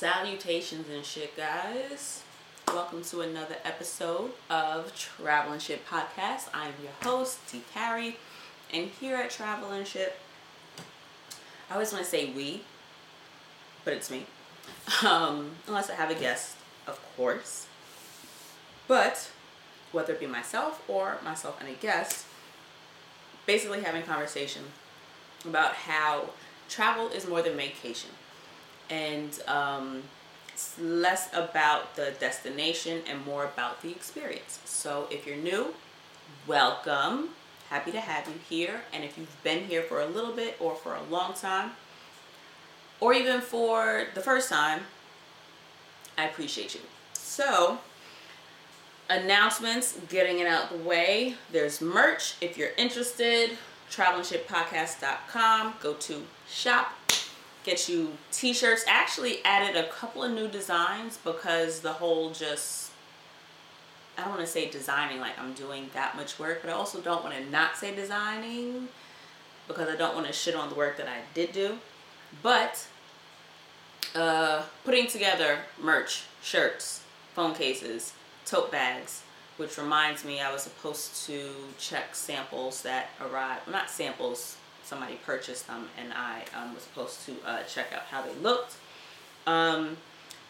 Salutations and shit, guys. Welcome to another episode of Travel and Shit Podcast. I'm your host, D. Carrie, and here at Travel and Shit, I always want to say we, but it's me. Um, unless I have a guest, of course. But whether it be myself or myself and a guest, basically having conversation about how travel is more than vacation and um, it's less about the destination and more about the experience. So if you're new, welcome. Happy to have you here. And if you've been here for a little bit or for a long time, or even for the first time, I appreciate you. So, announcements, getting it out the way. There's merch if you're interested. Travelandshippodcast.com. Go to shop get you t-shirts. Actually added a couple of new designs because the whole just i don't want to say designing like i'm doing that much work but i also don't want to not say designing because i don't want to shit on the work that i did do. But uh, putting together merch shirts phone cases tote bags which reminds me i was supposed to check samples that arrived well, not samples somebody purchased them and I um, was supposed to uh, check out how they looked. Um,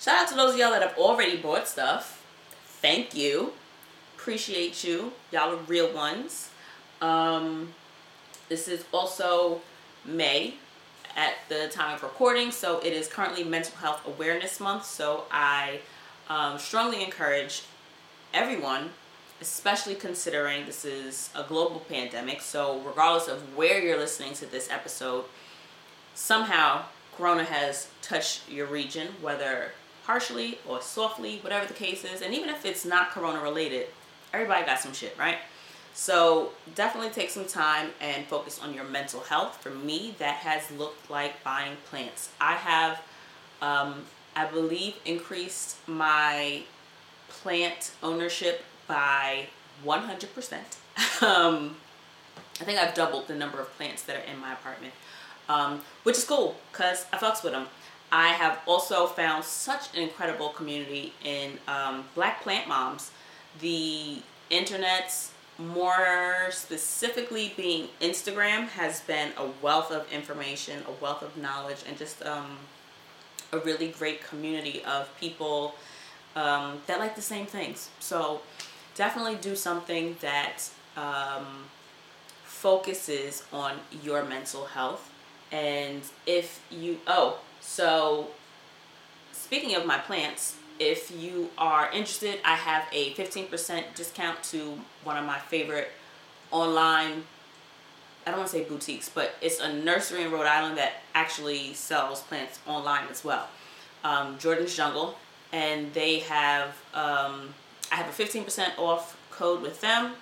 shout out to those of y'all that have already bought stuff. Thank you. Appreciate you. Y'all are real ones. Um, this is also May at the time of recording, so it is currently Mental Health Awareness Month. So I um, strongly encourage everyone especially considering this is a global pandemic. So, regardless of where you're listening to this episode, somehow Corona has touched your region, whether harshly or softly, whatever the case is. And even if it's not Corona related, everybody got some shit, right? So, definitely take some time and focus on your mental health. For me, that has looked like buying plants. I have, um, I believe, increased my plant ownership by 100%. um, I think I've doubled the number of plants that are in my apartment, um, which is cool because I fucks with them. I have also found such an incredible community in um, Black Plant Moms. The internet's more specifically being Instagram has been a wealth of information, a wealth of knowledge, and just um, a really great community of people um, that like the same things. So definitely do something that um, focuses on your mental health. And if you, oh, so speaking of my plants, if you are interested, I have a 15% discount to one of my favorite online, I don't want to say boutiques, but it's a nursery in Rhode Island that actually sells plants online as well. Um, Jordan's Jungle, and they have um, I have a 15% off code with them.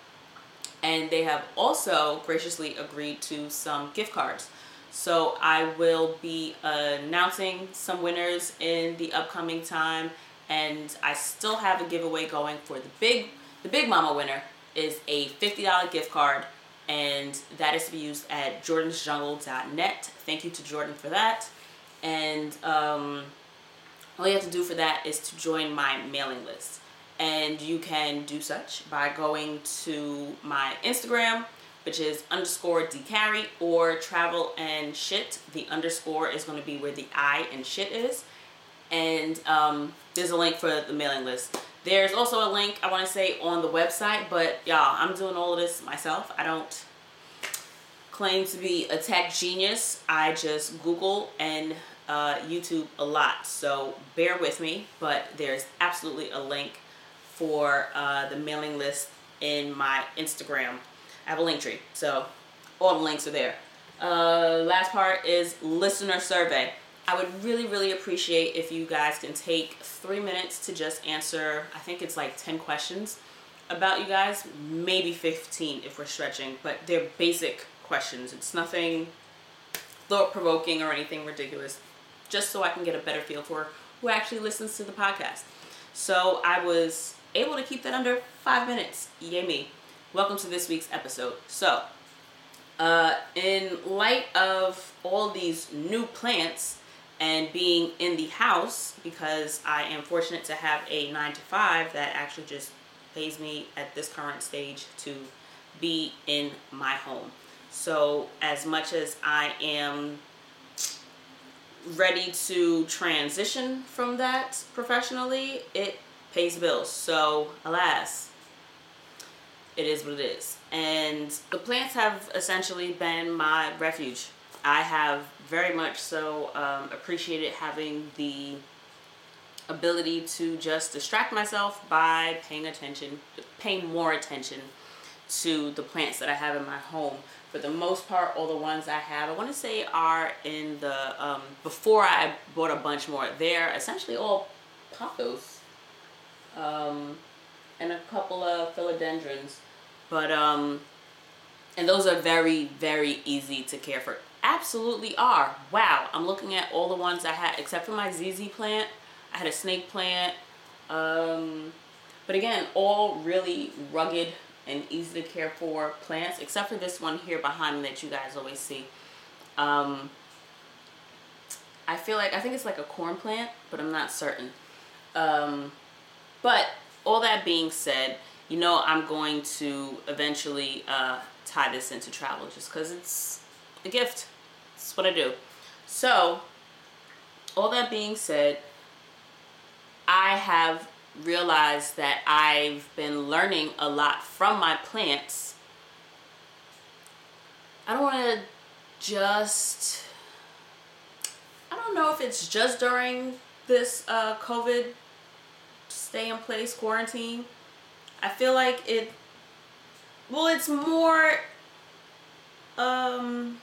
And they have also graciously agreed to some gift cards. So I will be announcing some winners in the upcoming time. And I still have a giveaway going for the big, the big mama winner is a $50 gift card. And that is to be used at jordansjungle.net. Thank you to Jordan for that. And um, all you have to do for that is to join my mailing list and you can do such by going to my Instagram which is underscore dcarrie or travel and shit. The underscore is going to be where the I and shit is. And um, there's a link for the mailing list. There's also a link I want to say on the website but y'all I'm doing all of this myself. I don't claim to be a tech genius. I just Google and uh, YouTube a lot. So bear with me but there's absolutely a link for uh, the mailing list in my Instagram. I have a link tree, so all the links are there. Uh, last part is listener survey. I would really, really appreciate if you guys can take three minutes to just answer, I think it's like 10 questions about you guys, maybe 15 if we're stretching, but they're basic questions. It's nothing thought provoking or anything ridiculous, just so I can get a better feel for who actually listens to the podcast. So I was able to keep that under five minutes. Yay me. Welcome to this week's episode. So, uh, in light of all these new plants And being in the house, because I am fortunate to have a nine to five that actually just pays me at this current stage to be in my home. So, as much as I am ready to transition from that professionally, it pays bills. So, alas, it is what it is. And the plants have essentially been my refuge. I have very much so um, appreciated having the ability to just distract myself by paying attention, paying more attention to the plants that I have in my home. For the most part, all the ones I have, I want to say are in the, um, before I bought a bunch more, they're essentially all pothos um, and a couple of philodendrons. But, um, and those are very, very easy to care for. Absolutely are. Wow, I'm looking at all the ones I had, except for my ZZ plant. I had a snake plant. Um, but again, all really rugged and easy to care for plants, except for this one here behind me that you guys always see. Um, I feel like, I think it's like a corn plant, but I'm not certain. Um, but all that being said, you know I'm going to eventually uh, tie this into travel just because it's a gift. It's what I do. So, all that being said, I have realized that I've been learning a lot from my plants. I don't want to just, I don't know if it's just during this uh, COVID stay in place quarantine. I feel like it, well, it's more, um,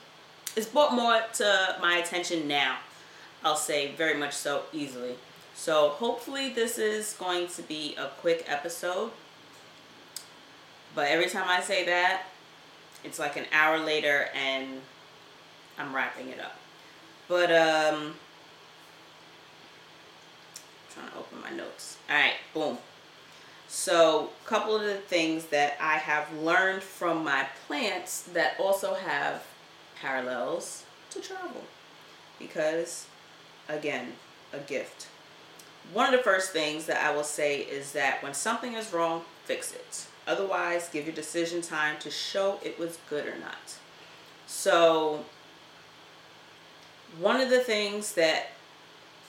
it's brought more to my attention now. I'll say very much so easily. So hopefully this is going to be a quick episode. But every time I say that, it's like an hour later and I'm wrapping it up. But um trying to open my notes. All right, boom. So, a couple of the things that I have learned from my plants that also have parallels to travel. Because again, a gift. One of the first things that I will say is that when something is wrong, fix it. Otherwise, give your decision time to show it was good or not. So, one of the things that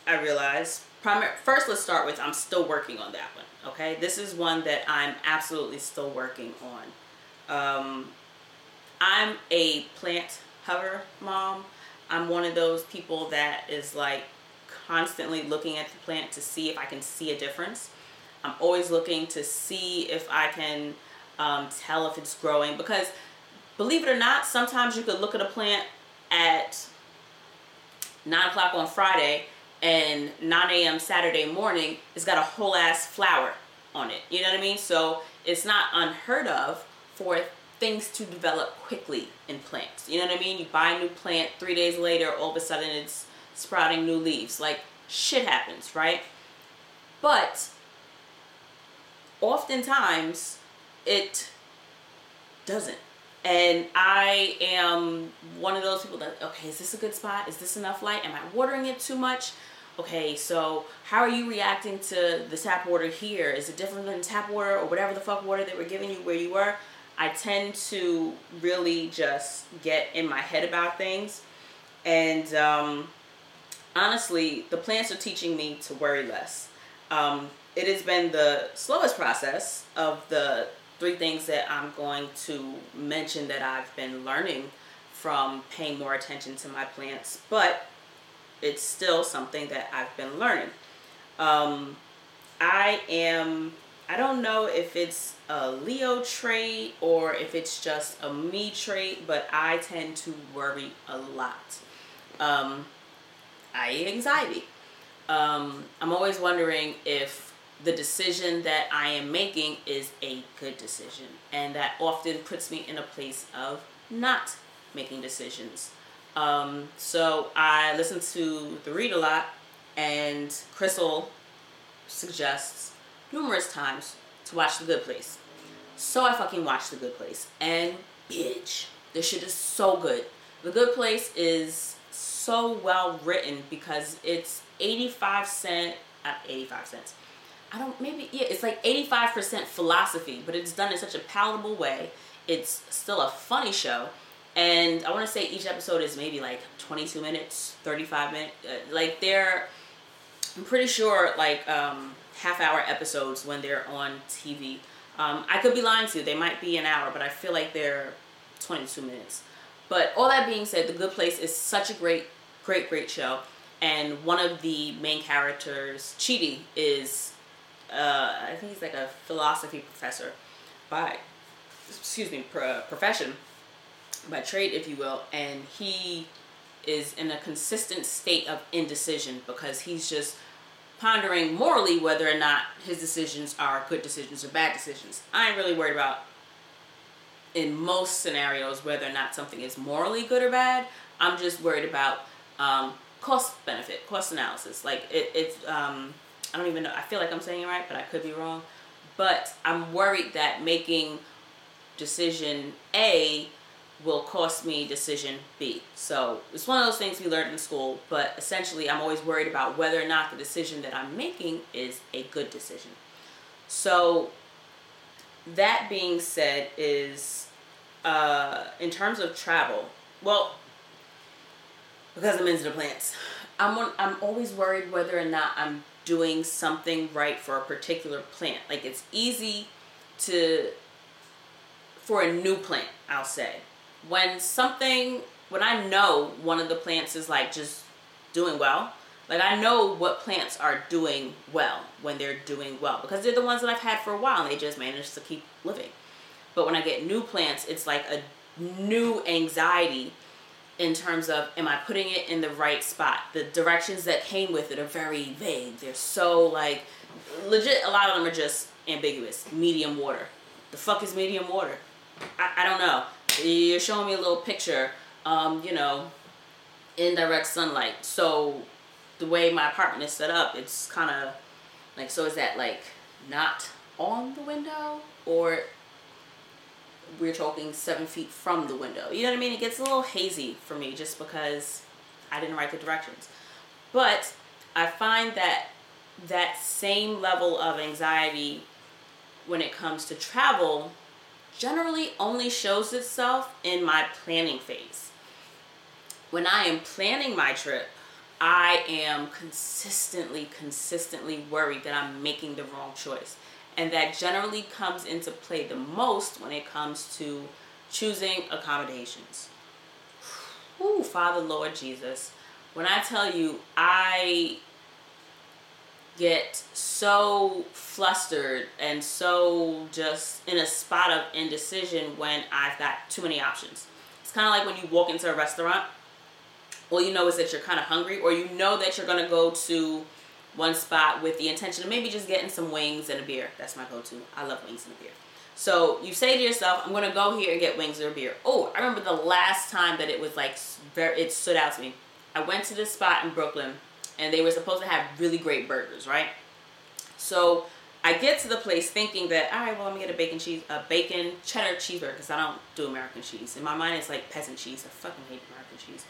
I realized, first let's start with I'm still working on that one. Okay, this is one that I'm absolutely still working on. Um, I'm a plant hover mom. I'm one of those people that is like constantly looking at the plant to see if I can see a difference. I'm always looking to see if I can um, tell if it's growing because believe it or not, sometimes you could look at a plant at 9 o'clock on Friday and 9 a.m. Saturday morning, it's got a whole ass flower on it. You know what I mean? So it's not unheard of for things to develop quickly in plants. You know what I mean? You buy a new plant, three days later, all of a sudden it's sprouting new leaves. Like shit happens, right? But oftentimes it doesn't. And I am one of those people that, okay, is this a good spot? Is this enough light? Am I watering it too much? Okay, so how are you reacting to the tap water here? Is it different than tap water or whatever the fuck water they were giving you where you were? I tend to really just get in my head about things. And um, honestly, the plants are teaching me to worry less. Um, it has been the slowest process of the three things that I'm going to mention that I've been learning from paying more attention to my plants, but it's still something that I've been learning. Um, I am, I don't know if it's a Leo trait or if it's just a me trait, but I tend to worry a lot. Um, i.e. anxiety. Um, I'm always wondering if the decision that I am making is a good decision. And that often puts me in a place of not making decisions. Um, so I listen to The Read a lot, and Crissle suggests numerous times to watch The Good Place. So I fucking watched The Good Place. And bitch, this shit is so good. The Good Place is so well written because it's 85 cent, uh, 85 cents. I don't, maybe, yeah, it's like 85% philosophy, but it's done in such a palatable way. It's still a funny show. And I want to say each episode is maybe like 22 minutes, 35 minutes. Uh, like they're, I'm pretty sure like um, half hour episodes when they're on TV. Um, I could be lying to you. They might be an hour, but I feel like they're 22 minutes. But all that being said, The Good Place is such a great, great, great show. And one of the main characters, Chidi, is, uh, I think he's like a philosophy professor by, excuse me, pro- profession, by trade, if you will. And he is in a consistent state of indecision because he's just pondering morally whether or not his decisions are good decisions or bad decisions. I ain't really worried about in most scenarios whether or not something is morally good or bad. I'm just worried about um, cost benefit, cost analysis. Like it, it's um, I don't even know. I feel like I'm saying it right, but I could be wrong. But I'm worried that making decision A will cost me decision B. So it's one of those things we learned in school, but essentially I'm always worried about whether or not the decision that I'm making is a good decision. So that being said is uh, in terms of travel, well, because I'm into the plants, I'm I'm always worried whether or not I'm doing something right for a particular plant. Like it's easy to for a new plant, I'll say. When something when I know one of the plants is like just doing well, like I know what plants are doing well when they're doing well because they're the ones that I've had for a while and they just manage to keep living. But when I get new plants, it's like a new anxiety in terms of am I putting it in the right spot? The directions that came with it are very vague. They're so like legit a lot of them are just ambiguous. Medium water. The fuck is medium water? I, I don't know. You're showing me a little picture, um, you know, indirect sunlight. So the way my apartment is set up, it's kind of like so is that like not on the window or we're talking seven feet from the window. You know what I mean? It gets a little hazy for me just because I didn't write the directions. But I find that that same level of anxiety when it comes to travel generally only shows itself in my planning phase. When I am planning my trip, I am consistently, consistently worried that I'm making the wrong choice. And that generally comes into play the most when it comes to choosing accommodations. Ooh, Father Lord Jesus. When I tell you, I get so flustered and so just in a spot of indecision when I've got too many options. It's kind of like when you walk into a restaurant, all you know is that you're kind of hungry, or you know that you're going to go to one spot with the intention of maybe just getting some wings and a beer. That's my go-to. I love wings and a beer. So you say to yourself, I'm gonna go here and get wings or a beer. Oh, I remember the last time that it was like very, it stood out to me. I went to this spot in Brooklyn, and they were supposed to have really great burgers, right? So I get to the place thinking that all right, well, I'm gonna get a bacon cheese, a bacon cheddar cheeseburger because I don't do American cheese. In my mind, it's like peasant cheese. I fucking hate American cheese.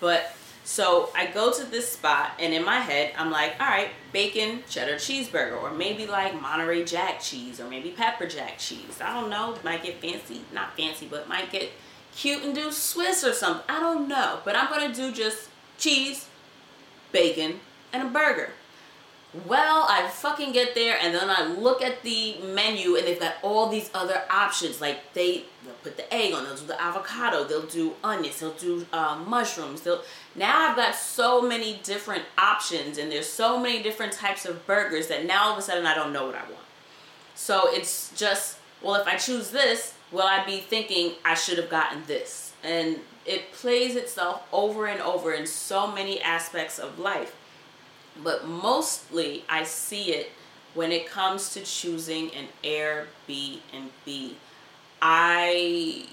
But so I go to this spot, and in my head, I'm like, all right, bacon cheddar cheeseburger, or maybe like Monterey Jack cheese, or maybe pepper jack cheese. I don't know. Might get fancy, not fancy, but might get cute and do Swiss or something. I don't know. But I'm gonna do just cheese, bacon, and a burger. Well, I fucking get there and then I look at the menu and they've got all these other options. Like they they'll put the egg on, they'll do the avocado, they'll do onions, they'll do uh, mushrooms. They'll now I've got so many different options and there's so many different types of burgers that now all of a sudden I don't know what I want. So it's just well, if I choose this, will I be thinking I should have gotten this? And it plays itself over and over in so many aspects of life but mostly I see it when it comes to choosing an Airbnb. I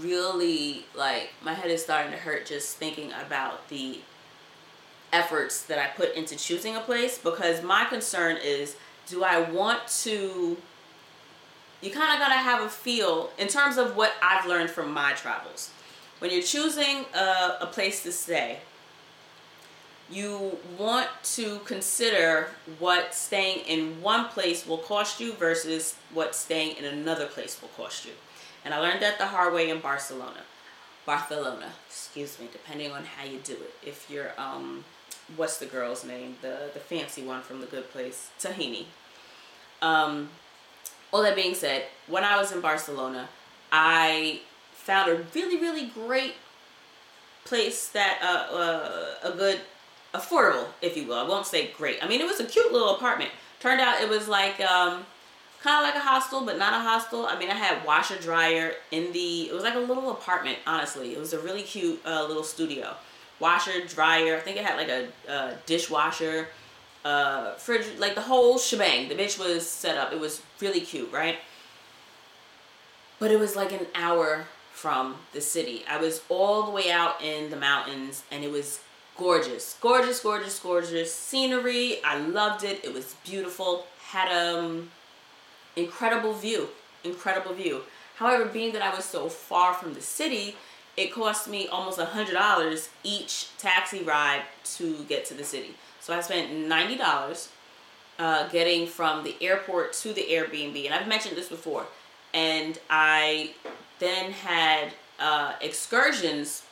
really like my head is starting to hurt just thinking about the efforts that I put into choosing a place because my concern is do I want to you kind of got to have a feel in terms of what I've learned from my travels. When you're choosing a, a place to stay, you want to consider what staying in one place will cost you versus what staying in another place will cost you. And I learned that the hard way in Barcelona. Barcelona, excuse me, depending on how you do it. If you're um what's the girl's name? The the fancy one from the good place, Tahani. Um all that being said, when I was in Barcelona, I found a really really great place that uh, uh, a good affordable if you will i won't say great i mean it was a cute little apartment turned out it was like um kind of like a hostel but not a hostel i mean i had washer dryer in the it was like a little apartment honestly it was a really cute uh, little studio washer dryer i think it had like a, a dishwasher uh fridge like the whole shebang the bitch was set up it was really cute right but it was like an hour from the city. I was all the way out in the mountains and it was gorgeous. Gorgeous, gorgeous, gorgeous scenery. I loved it. It was beautiful. Had um incredible view. Incredible view. However, being that I was so far from the city, it cost me almost a hundred dollars each taxi ride to get to the city. So I spent ninety dollars uh, getting from the airport to the Airbnb, and I've mentioned this before. And I then had uh, excursions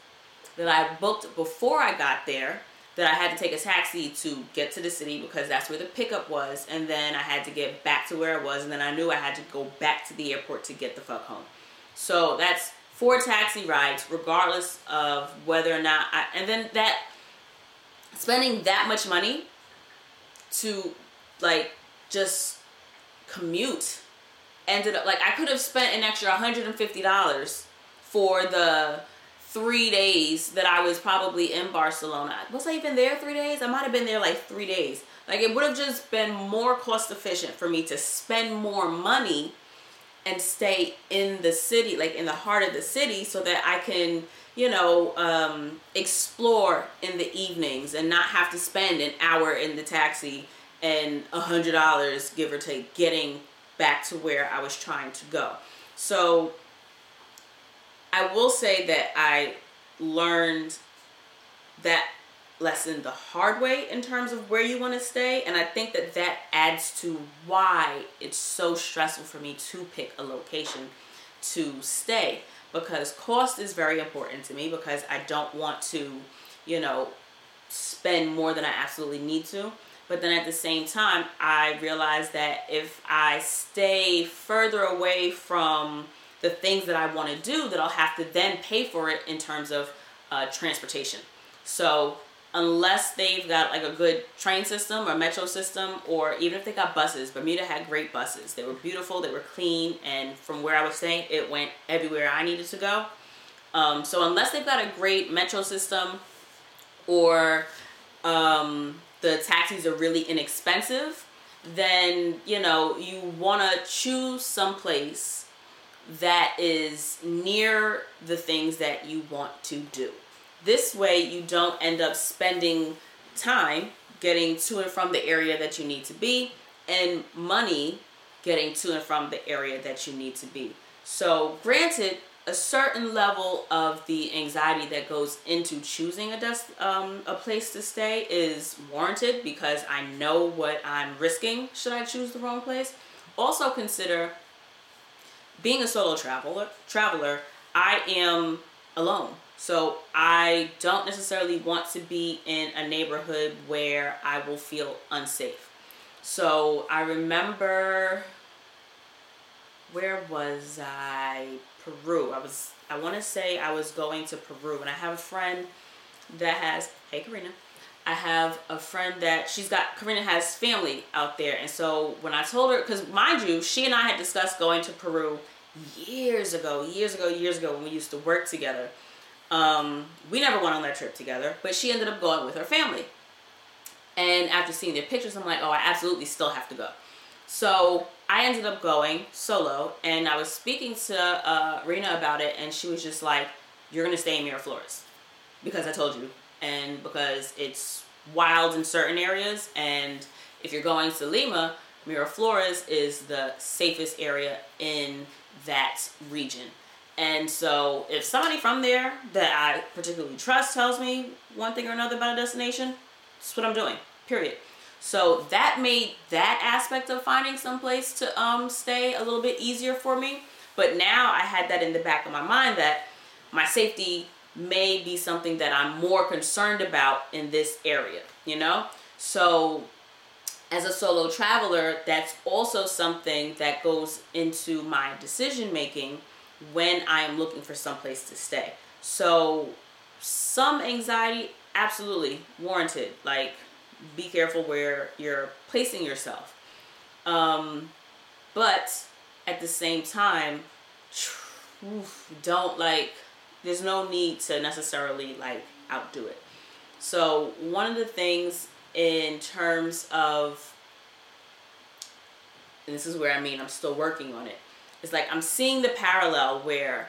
that I booked before I got there that I had to take a taxi to get to the city because that's where the pickup was and then I had to get back to where I was and then I knew I had to go back to the airport to get the fuck home. So that's four taxi rides regardless of whether or not I, and then that spending that much money to like just commute ended up like I could have spent an extra $150 for the three days that I was probably in Barcelona. Was I even there three days? I might have been there like three days. Like it would have just been more cost efficient for me to spend more money and stay in the city, like in the heart of the city, so that I can, you know, um, explore in the evenings and not have to spend an hour in the taxi and a hundred dollars, give or take, getting back to where I was trying to go. So I will say that I learned that lesson the hard way in terms of where you want to stay and I think that that adds to why it's so stressful for me to pick a location to stay because cost is very important to me because I don't want to you know spend more than I absolutely need to. But then at the same time, I realize that if I stay further away from the things that I want to do, that I'll have to then pay for it in terms of uh, transportation. So unless they've got like a good train system or metro system, or even if they got buses, Bermuda had great buses. They were beautiful, they were clean, and from where I was staying, it went everywhere I needed to go. Um, so unless they've got a great metro system or um, the taxis are really inexpensive, then you know you want to choose someplace that is near the things that you want to do. This way, you don't end up spending time getting to and from the area that you need to be and money getting to and from the area that you need to be. So, granted, a certain level of the anxiety that goes into choosing a des- um, a place to stay is warranted because I know what I'm risking should I choose the wrong place. Also consider being a solo traveler. Traveler, I am alone, so I don't necessarily want to be in a neighborhood where I will feel unsafe. So I remember where was I? Peru. I was I want to say I was going to Peru, and I have a friend that has hey Karina. I have a friend that she's got Karina has family out there, and so when I told her, because mind you, she and I had discussed going to Peru years ago, years ago, years ago when we used to work together. Um, we never went on that trip together, but she ended up going with her family. And after seeing their pictures, I'm like, oh, I absolutely still have to go. So I ended up going solo, and I was speaking to uh, Rena about it, and she was just like, "You're gonna stay in Miraflores because I told you, and because it's wild in certain areas, and if you're going to Lima, Miraflores is the safest area in that region." And so, if somebody from there that I particularly trust tells me one thing or another about a destination, That's what I'm doing. Period. So that made that aspect of finding some place to um, stay a little bit easier for me. But now I had that in the back of my mind that my safety may be something that I'm more concerned about in this area, you know? So as a solo traveler, that's also something that goes into my decision making when I am looking for some place to stay. So some anxiety absolutely warranted. Like be careful where you're placing yourself. Um, but at the same time, don't like, there's no need to necessarily like outdo it. So, one of the things in terms of, and this is where I mean I'm still working on it, is like I'm seeing the parallel where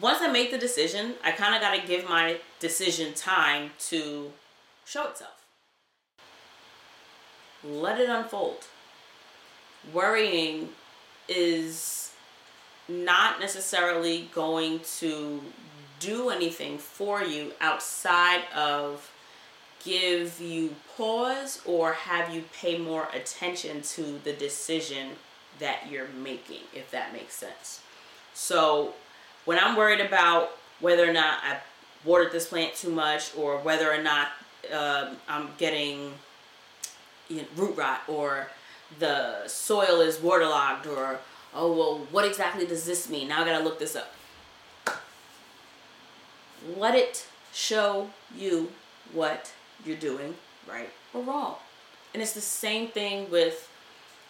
once I make the decision, I kind of got to give my decision time to show itself. Let it unfold. Worrying is not necessarily going to do anything for you outside of give you pause or have you pay more attention to the decision that you're making, if that makes sense. So, when I'm worried about whether or not I watered this plant too much or whether or not uh, I'm getting you know, root rot or the soil is waterlogged or oh well what exactly does this mean? Now i gotta look this up. Let it show you what you're doing right or wrong. And it's the same thing with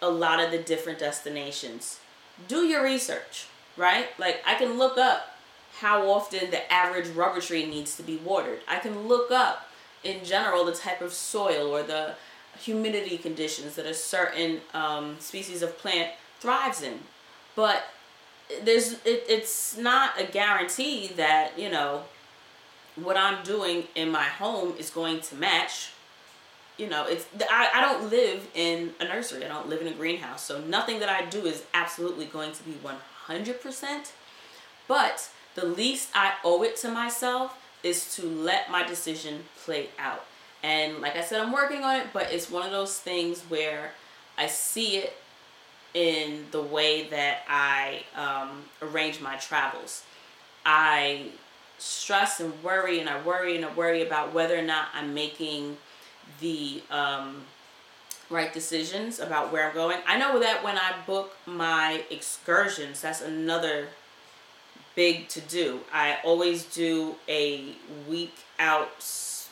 a lot of the different destinations. Do your research right? Like i can look up how often the average rubber tree needs to be watered. I can look up in general the type of soil or the humidity conditions that a certain um, species of plant thrives in. But there's it, it's not a guarantee that you know what I'm doing in my home is going to match. You know, it's I, I don't live in a nursery. I don't live in a greenhouse. So nothing that I do is absolutely going to be 100%. But the least I owe it to myself is to let my decision play out. And like I said, I'm working on it, but it's one of those things where I see it in the way that I um, arrange my travels. I stress and worry, and I worry and I worry about whether or not I'm making the um, right decisions about where I'm going. I know that when I book my excursions, that's another big to do. I always do a week out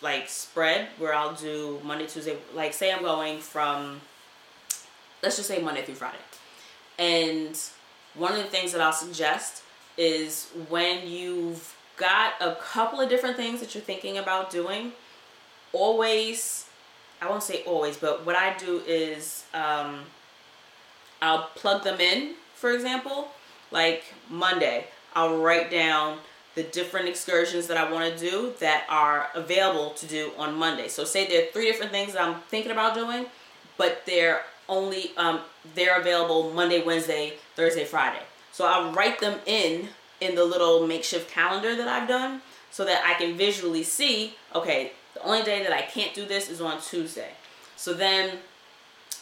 like spread where I'll do Monday, Tuesday. Like say I'm going from, let's just say Monday through Friday, and one of the things that I'll suggest is when you've got a couple of different things that you're thinking about doing, always, I won't say always, but what I do is um, I'll plug them in. For example, like Monday, I'll write down the different excursions that I want to do that are available to do on Monday. So say there are three different things that I'm thinking about doing, but they're only um, they're available Monday, Wednesday, Thursday, Friday. So I'll write them in in the little makeshift calendar that I've done so that I can visually see, okay, the only day that I can't do this is on Tuesday. So then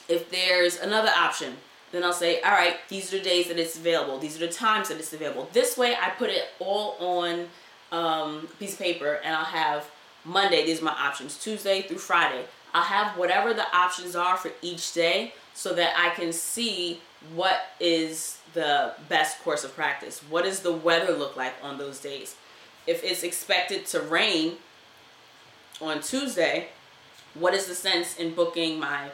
if there's another option, then I'll say, all right, these are the days that it's available. These are the times that it's available. This way I put it all on um, a piece of paper and I'll have Monday, these are my options, Tuesday through Friday. I'll have whatever the options are for each day so that I can see what is the best course of practice. What does the weather look like on those days? If it's expected to rain on Tuesday, what is the sense in booking my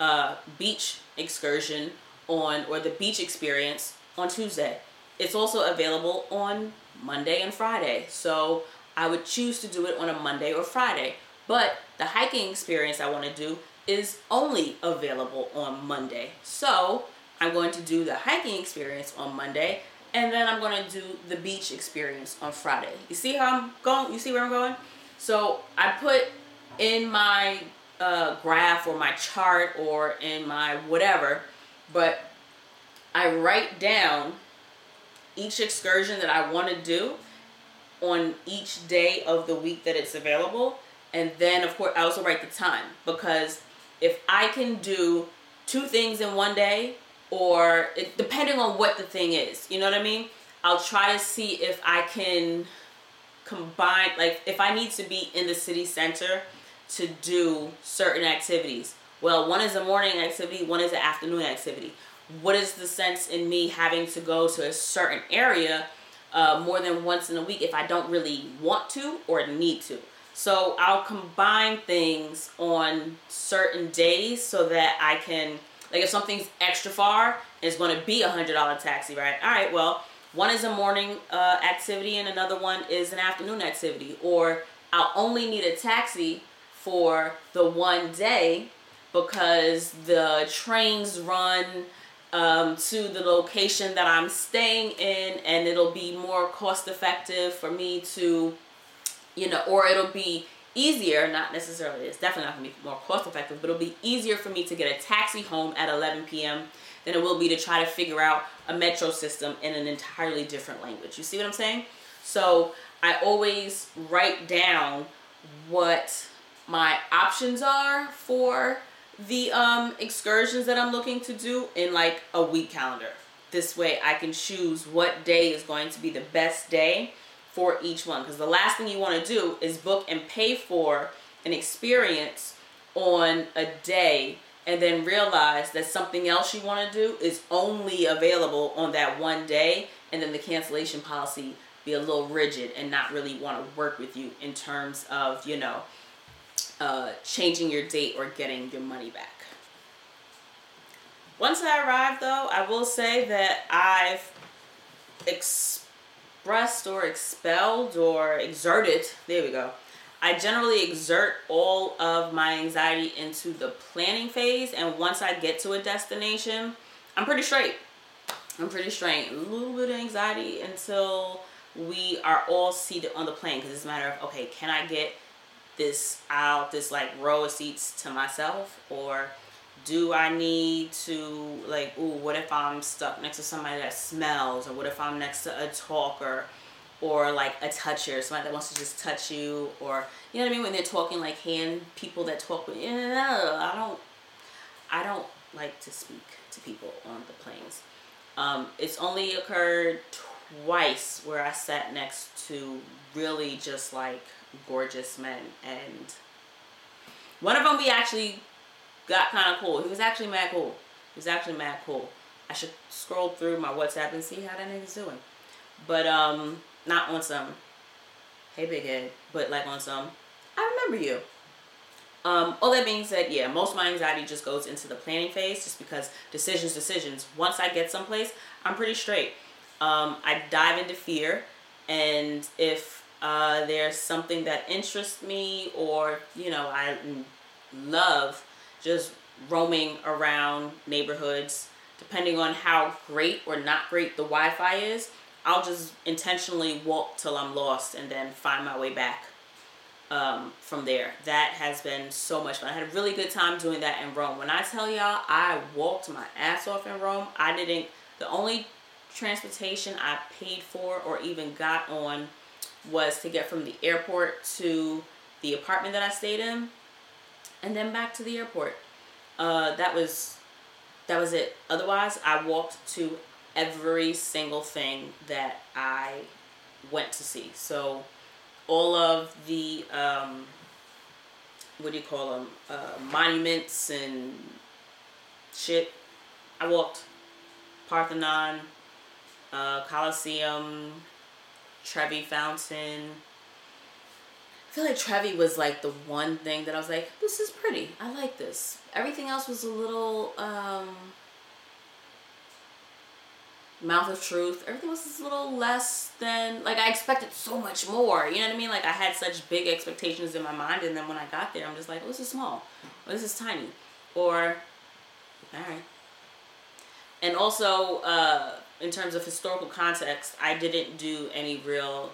uh, beach excursion on or the beach experience on Tuesday. It's also available on Monday and Friday. So I would choose to do it on a Monday or Friday. But the hiking experience I want to do is only available on Monday. So I'm going to do the hiking experience on Monday and then I'm going to do the beach experience on Friday. You see how I'm going? You see where I'm going? So I put in my uh, graph or my chart or in my whatever but I write down each excursion that I want to do on each day of the week that it's available And then, of course, I also write the time because if I can do two things in one day, or it, depending on what the thing is, you know what I mean? I'll try to see if I can combine, like if I need to be in the city center to do certain activities. Well, one is a morning activity, one is an afternoon activity. What is the sense in me having to go to a certain area uh, more than once in a week if I don't really want to or need to? So I'll combine things on certain days so that I can, like if something's extra far, it's going to be a $100 taxi, right? All right, well, one is a morning uh, activity and another one is an afternoon activity. Or I'll only need a taxi for the one day because the trains run um, to the location that I'm staying in and it'll be more cost effective for me to, you know, or it'll be easier, not necessarily, it's definitely not gonna be more cost effective, but it'll be easier for me to get a taxi home at 11 p.m. than it will be to try to figure out a metro system in an entirely different language. You see what I'm saying? So I always write down what my options are for the um, excursions that I'm looking to do in like a week calendar. This way I can choose what day is going to be the best day for each one. Because the last thing you want to do is book and pay for an experience on a day and then realize that something else you want to do is only available on that one day and then the cancellation policy be a little rigid and not really want to work with you in terms of you know uh, changing your date or getting your money back once i arrive though i will say that i've expressed or expelled or exerted there we go I generally exert all of my anxiety into the planning phase, and once I get to a destination, I'm pretty straight. I'm pretty straight. A little bit of anxiety until we are all seated on the plane because it's a matter of okay, can I get this out, this like row of seats to myself, or do I need to like, ooh, what if I'm stuck next to somebody that smells, or what if I'm next to a talker? or like a toucher, somebody that wants to just touch you, or you know what I mean when they're talking like hand people that talk with. You I don't, I don't like to speak to people on the planes. Um, it's only occurred twice where I sat next to really just like gorgeous men, and one of them we actually got kind of cool. He was actually mad cool. He was actually mad cool. I should scroll through my WhatsApp and see how that nigga's doing. But um not on some, hey big head, but like on some, I remember you. Um, all that being said, yeah, most of my anxiety just goes into the planning phase just because decisions, decisions. Once I get someplace, I'm pretty straight. Um, I dive into fear, and if uh, there's something that interests me or, you know, I love just roaming around neighborhoods, depending on how great or not great the Wi Fi is, I'll just intentionally walk till I'm lost and then find my way back um, from there. That has been so much fun. I had a really good time doing that in Rome. When I tell y'all, I walked my ass off in Rome. I didn't, the only transportation I paid for or even got on was to get from the airport to the apartment that I stayed in and then back to the airport. Uh, that was that was it. Otherwise, I walked to every single thing that I went to see. So all of the um, what do you call them uh, monuments and shit. I walked Parthenon, uh, Colosseum, Trevi Fountain. I feel like Trevi was like the one thing that I was like, this is pretty. I like this. Everything else was a little um, Mouth of Truth, everything was a little less than like I expected so much more. You know what I mean? Like I had such big expectations in my mind, and then when I got there, I'm just like, oh, this is small. Oh, this is tiny. Or, all right. And also, uh, in terms of historical context, I didn't do any real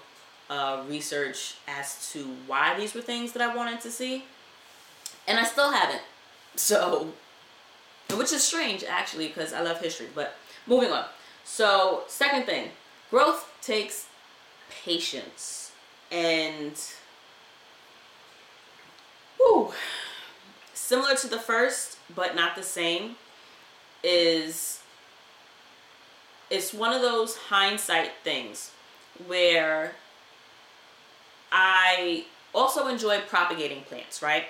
uh, research as to why these were things that I wanted to see, and I still haven't. So, which is strange actually, because I love history. But moving on. So, second thing, growth takes patience. And similar to the first, but not the same, is it's one of those hindsight things where I also enjoy propagating plants, right?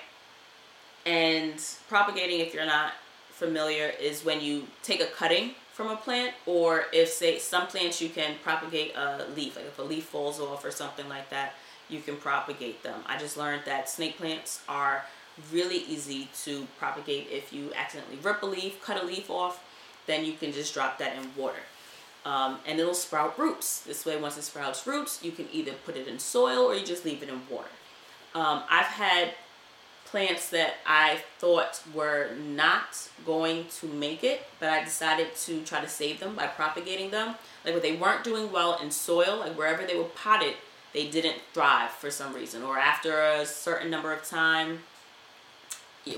And propagating, if you're not familiar, is when you take a cutting from a plant, or if, say, some plants you can propagate a leaf, like if a leaf falls off or something like that, you can propagate them. I just learned that snake plants are really easy to propagate if you accidentally rip a leaf, cut a leaf off, then you can just drop that in water. Um, and it'll sprout roots. This way, once it sprouts roots, you can either put it in soil or you just leave it in water. Um, I've had plants that I thought were not going to make it, but I decided to try to save them by propagating them. Like when they weren't doing well in soil, like wherever they were potted, they didn't thrive for some reason. Or after a certain number of time,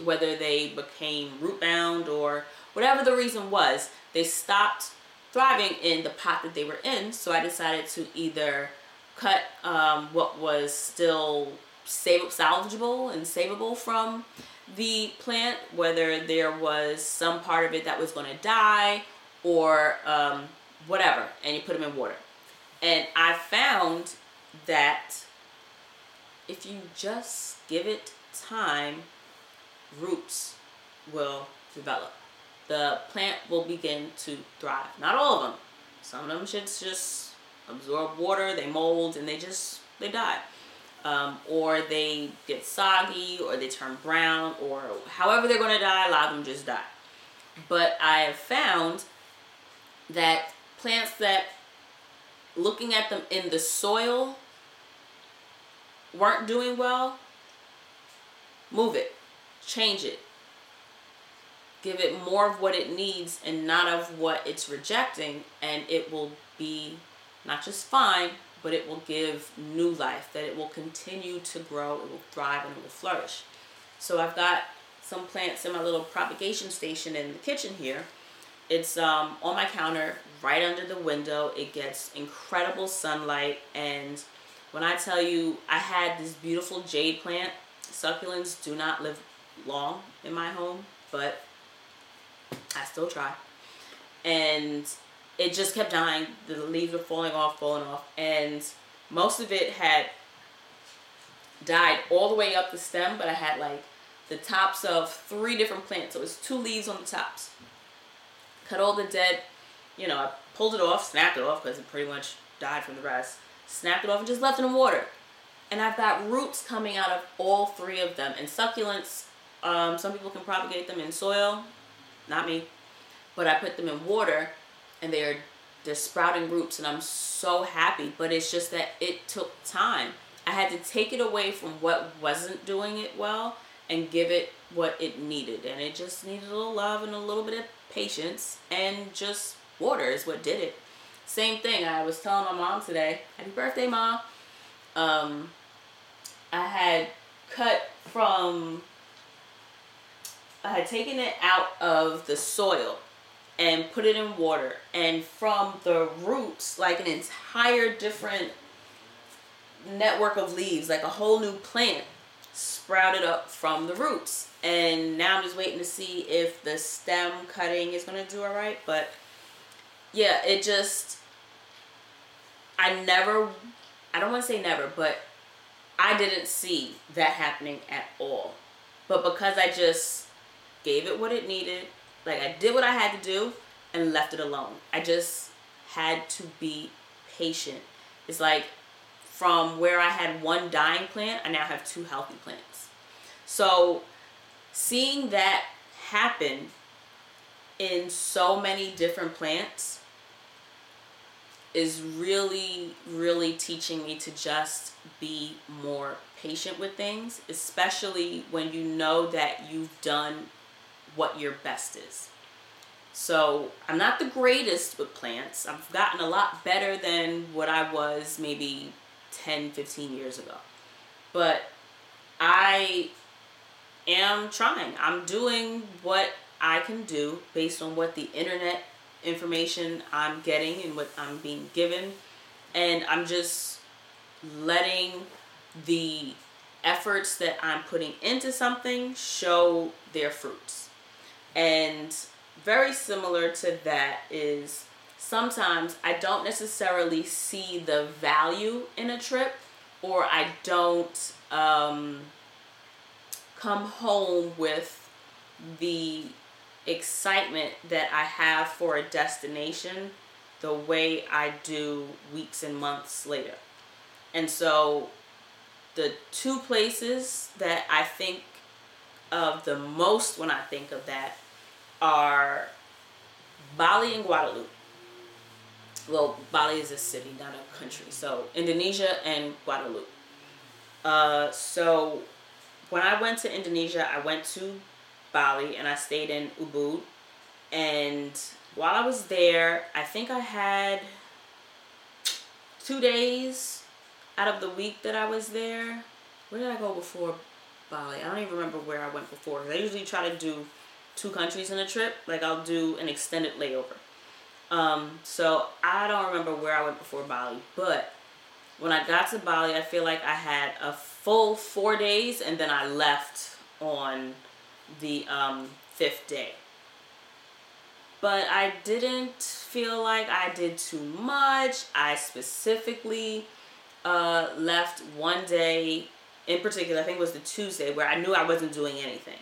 whether they became root bound or whatever the reason was, they stopped thriving in the pot that they were in. So I decided to either cut um, what was still save salvageable and savable from the plant, whether there was some part of it that was going to die or um, whatever, and you put them in water. And I found that if you just give it time, roots will develop. The plant will begin to thrive. Not all of them. Some of them should just absorb water, they mold, and they just, they die. Um, or they get soggy, or they turn brown, or however they're going to die, a lot of them just die. But I have found that plants that looking at them in the soil weren't doing well, move it, change it, give it more of what it needs and not of what it's rejecting, and it will be not just fine, but it will give new life, that it will continue to grow, it will thrive, and it will flourish. So I've got some plants in my little propagation station in the kitchen here. It's um, on my counter right under the window. It gets incredible sunlight and when I tell you I had this beautiful jade plant, succulents do not live long in my home, but I still try. And it just kept dying. The leaves were falling off, falling off. And most of it had died all the way up the stem, but I had like the tops of three different plants. So it was two leaves on the tops. Cut all the dead, you know, I pulled it off, snapped it off because it pretty much died from the rest snapped it off and just left it in water. And I've got roots coming out of all three of them. And succulents, um, some people can propagate them in soil, not me. But I put them in water and they're they're sprouting roots and I'm so happy. But it's just that it took time. I had to take it away from what wasn't doing it well and give it what it needed. And it just needed a little love and a little bit of patience and just water is what did it. Same thing. I was telling my mom today, happy birthday, mom. Um, I had cut from, I had taken it out of the soil and put it in water. And from the roots, like an entire different network of leaves, like a whole new plant sprouted up from the roots. And now I'm just waiting to see if the stem cutting is going to do all right. But yeah, it just, I never, I don't want to say never, but I didn't see that happening at all. But because I just gave it what it needed, like I did what I had to do and left it alone. I just had to be patient. It's like from where I had one dying plant, I now have two healthy plants. So seeing that happen in so many different plants is really, really teaching me to just be more patient with things, especially when you know that you've done what your best is. So I'm not the greatest with plants. I've gotten a lot better than what I was maybe 10, 15 years ago. But I am trying. I'm doing what I can do based on what the internet information I'm getting and what I'm being given. And I'm just letting the efforts that I'm putting into something show their fruits. And very similar to that is sometimes I don't necessarily see the value in a trip or I don't um, come home with the excitement that I have for a destination the way I do weeks and months later. And so the two places that I think of the most when I think of that are Bali and Guadeloupe. Well, Bali is a city, not a country. So Indonesia and Guadeloupe. Uh, so when I went to Indonesia, I went to Bali and I stayed in Ubud. And while I was there, I think I had two days out of the week that I was there. Where did I go before Bali? I don't even remember where I went before. I usually try to do two countries in a trip. Like I'll do an extended layover. Um, so I don't remember where I went before Bali, but when I got to Bali, I feel like I had a full four days and then I left on the um, fifth day. But I didn't feel like I did too much. I specifically uh, left one day in particular, I think it was the Tuesday, where I knew I wasn't doing anything.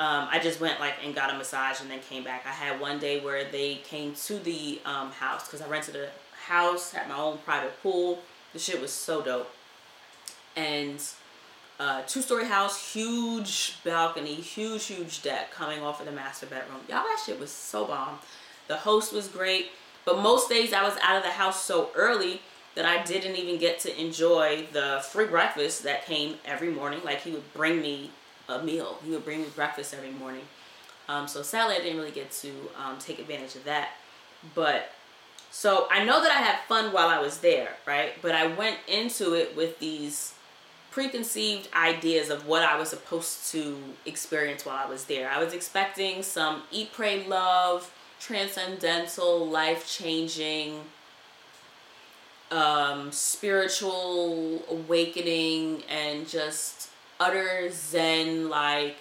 Um, I just went like and got a massage and then came back. I had one day where they came to the um, house because I rented a house, had my own private pool. The shit was so dope. And uh, two story house, huge balcony, huge, huge deck coming off of the master bedroom. Y'all, that shit was so bomb. The host was great. But most days I was out of the house so early that I didn't even get to enjoy the free breakfast that came every morning. Like he would bring me a meal. He would bring me breakfast every morning. Um, so sadly, I didn't really get to um, take advantage of that. But so I know that I had fun while I was there, right? But I went into it with these preconceived ideas of what I was supposed to experience while I was there. I was expecting some eat, pray, love, transcendental, life changing, um, spiritual awakening, and just utter zen like.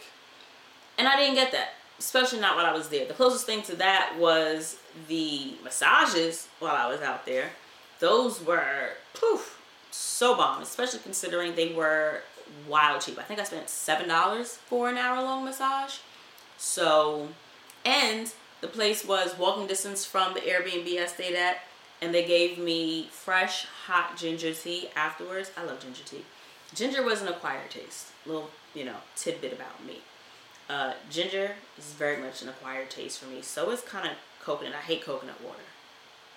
And I didn't get that, especially not while I was there. The closest thing to that was the massages while I was out there. Those were poof so bomb, especially considering they were wild cheap. I think I spent seven dollars for an hour long massage. So, and the place was walking distance from the Airbnb I stayed at, and they gave me fresh hot ginger tea afterwards. I love ginger tea. Ginger was an acquired taste. Little, you know, tidbit about me. Uh, ginger is very much an acquired taste for me. So is kind of coconut. I hate coconut water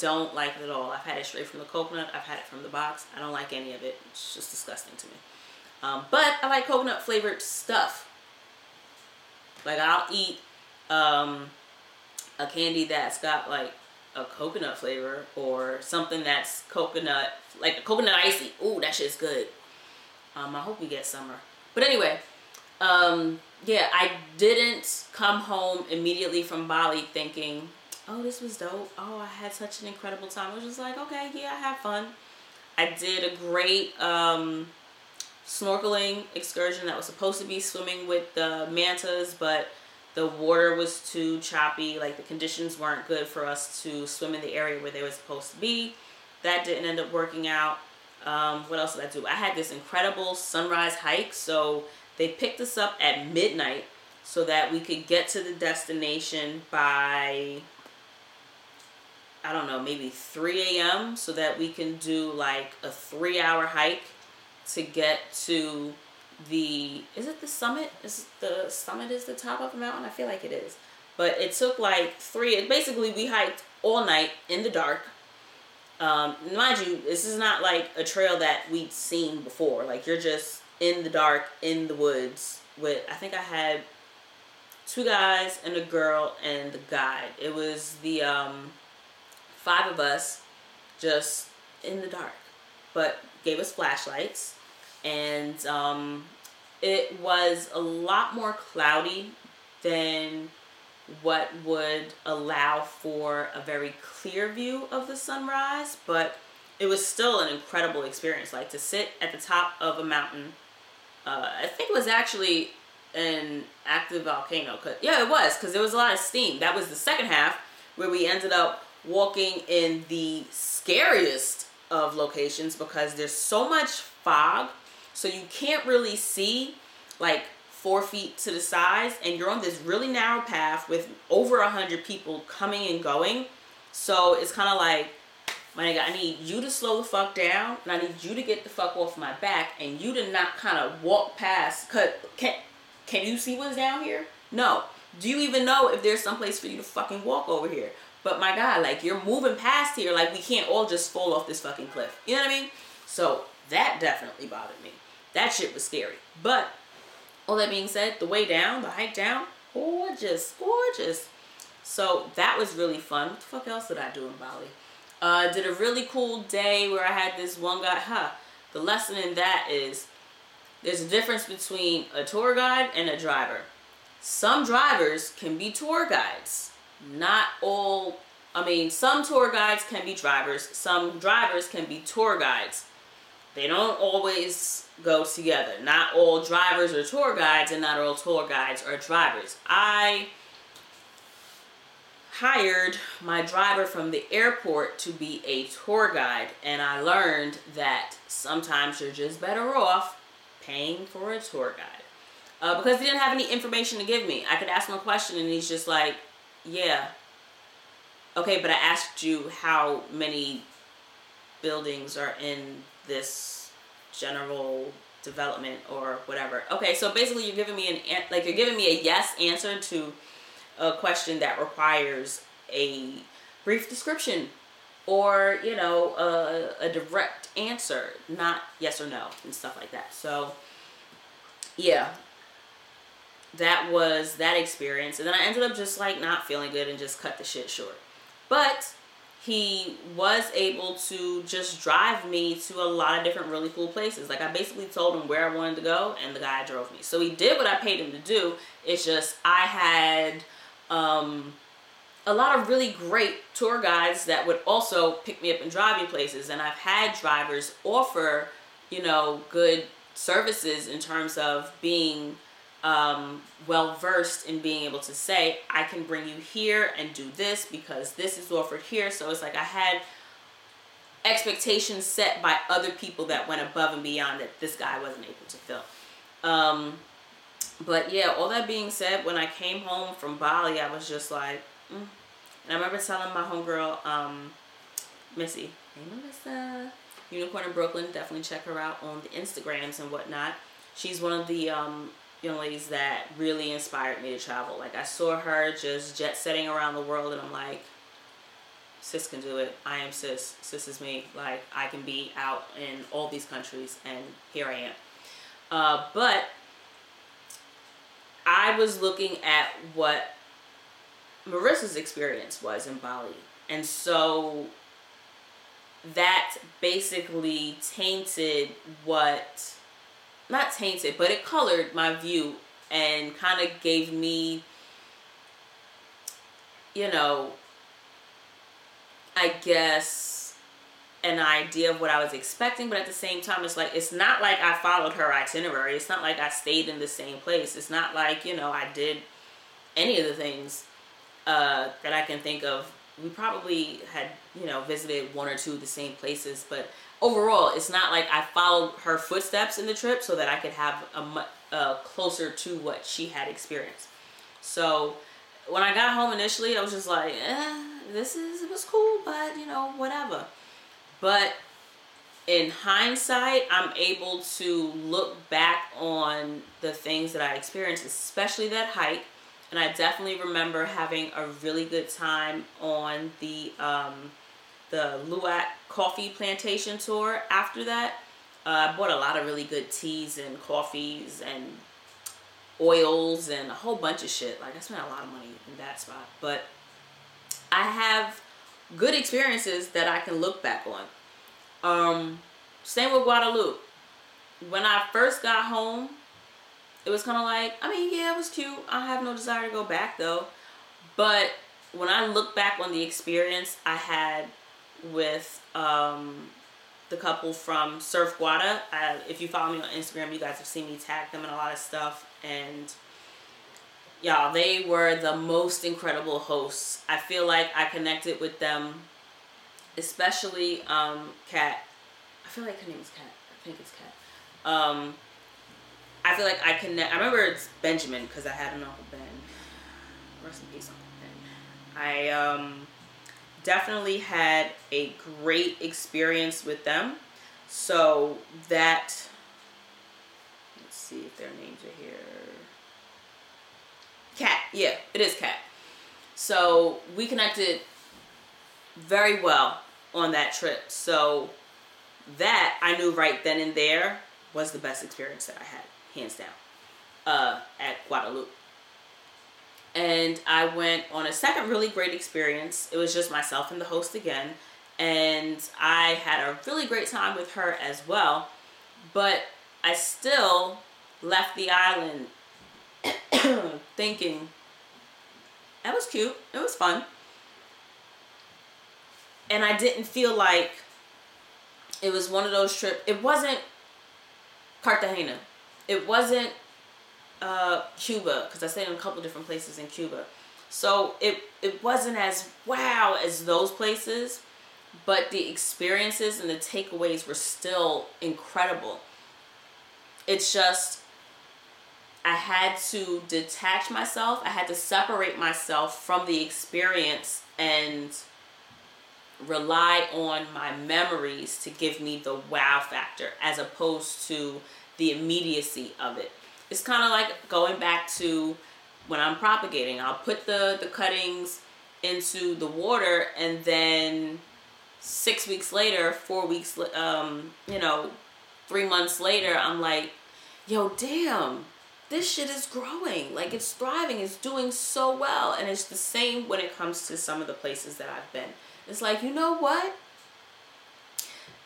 don't like it at all. I've had it straight from the coconut. I've had it from the box. I don't like any of it. It's just disgusting to me. Um, but I like coconut flavored stuff. Like I'll eat um, a candy that's got like a coconut flavor or something that's coconut, like a coconut icy. Ooh, that shit's good. Um, I hope we get summer. But anyway, um, yeah, I didn't come home immediately from Bali thinking, oh, this was dope. Oh, I had such an incredible time. I was just like, okay, yeah, I had fun. I did a great um, snorkeling excursion that was supposed to be swimming with the mantas, but the water was too choppy. Like the conditions weren't good for us to swim in the area where they were supposed to be. That didn't end up working out. Um, what else did I do? I had this incredible sunrise hike. So they picked us up at midnight so that we could get to the destination by I don't know, maybe 3 a.m. so that we can do like a three hour hike to get to the, is it the summit? Is the summit is the top of the mountain? I feel like it is. But it took like three, basically we hiked all night in the dark. Um, mind you, this is not like a trail that we'd seen before. Like you're just in the dark, in the woods with, I think I had two guys and a girl and the guide. It was the, um, five of us just in the dark, but gave us flashlights. And um, it was a lot more cloudy than what would allow for a very clear view of the sunrise, but it was still an incredible experience. Like to sit at the top of a mountain Uh, I think it was actually an active volcano. Cause, yeah, it was because there was a lot of steam. That was the second half where we ended up walking in the scariest of locations because there's so much fog so you can't really see like four feet to the sides and you're on this really narrow path with over a hundred people coming and going so it's kind of like my nigga i need you to slow the fuck down and i need you to get the fuck off my back and you to not kind of walk past cause can can you see what's down here no do you even know if there's some place for you to fucking walk over here but my God, like you're moving past here, like we can't all just fall off this fucking cliff. You know what I mean? So that definitely bothered me. That shit was scary. But all that being said, the way down, the hike down, gorgeous, gorgeous. So that was really fun. What the fuck else did I do in Bali? Uh, did a really cool day where I had this one guy. Huh. The lesson in that is there's a difference between a tour guide and a driver. Some drivers can be tour guides not all I mean, some tour guides can be drivers, some drivers can be tour guides. They don't always go together. Not all drivers are tour guides, and not all tour guides are drivers. I hired my driver from the airport to be a tour guide, and I learned that sometimes you're just better off paying for a tour guide. Uh, because he didn't have any information to give me. I could ask him a question, and he's just like, yeah. Okay, but I asked you how many buildings are in this general development or whatever. Okay, so basically you're giving me an like you're giving me a yes answer to a question that requires a brief description or, you know, a, a direct answer, not yes or no and stuff like that. So, yeah, that was that experience. And then I ended up just like not feeling good and just cut the shit short. But he was able to just drive me to a lot of different really cool places. Like I basically told him where I wanted to go and the guy drove me. So he did what I paid him to do. It's just I had um, a lot of really great tour guides that would also pick me up and drive me places. And I've had drivers offer, you know, good services in terms of being um, well versed in being able to say, I can bring you here and do this because this is offered here. So it's like I had expectations set by other people that went above and beyond that this guy wasn't able to fill. Um, but yeah, all that being said, when I came home from Bali, I was just like, mm. and I remember telling my homegirl, um, Missy, hey Melissa, Unicorn in Brooklyn, definitely check her out on the Instagrams and whatnot. She's one of the um, young ladies that really inspired me to travel. Like I saw her just jet setting around the world and I'm like, sis can do it. I am sis. Sis is me. Like I can be out in all these countries and here I am. Uh, but I was looking at what Marissa's experience was in Bali. And so that basically tainted what not tainted, but it colored my view and kind of gave me, you know, I guess an idea of what I was expecting, but at the same time, it's like, it's not like I followed her itinerary. It's not like I stayed in the same place. It's not like, you know, I did any of the things uh, that I can think of. We probably had, you know, visited one or two of the same places, but overall, it's not like I followed her footsteps in the trip so that I could have a uh, closer to what she had experienced. So when I got home initially, I was just like, eh, this is it was cool, but you know, whatever. But in hindsight, I'm able to look back on the things that I experienced, especially that hike. And I definitely remember having a really good time on the um, the Luwak coffee plantation tour after that. Uh, I bought a lot of really good teas and coffees and oils and a whole bunch of shit. Like I spent a lot of money in that spot. But I have good experiences that I can look back on. Um, same with Guadeloupe. When I first got home, it was kind of like, I mean, yeah, it was cute. I have no desire to go back though. But when I look back on the experience I had with um, the couple from Surf Guada. I, if you follow me on Instagram, you guys have seen me tag them in a lot of stuff. And y'all, they were the most incredible hosts. I feel like I connected with them, especially um, Kat. I feel like her name is Kat. I think it's Kat. Um, I feel like I connect. I remember it's Benjamin because I had an Uncle Ben. Rest in peace, Uncle Ben. I um definitely had a great experience with them. So that, let's see if their names are here. Cat, yeah, it is Cat. So we connected very well on that trip. So that I knew right then and there was the best experience that I had, hands down, uh, at Guadeloupe and I went on a second really great experience. It was just myself and the host again, and I had a really great time with her as well. But I still left the island thinking that was cute, it was fun, and I didn't feel like it was one of those trips. It wasn't Cartagena. It wasn't uh, Cuba because I stayed in a couple different places in Cuba. So it it wasn't as wow as those places, but the experiences and the takeaways were still incredible. It's just I had to detach myself. I had to separate myself from the experience and rely on my memories to give me the wow factor as opposed to the immediacy of it it's kind of like going back to when I'm propagating. I'll put the, the cuttings into the water and then six weeks later, four weeks, um, you know, three months later, I'm like, yo, damn, this shit is growing. Like it's thriving. It's doing so well. And it's the same when it comes to some of the places that I've been. It's like, you know what?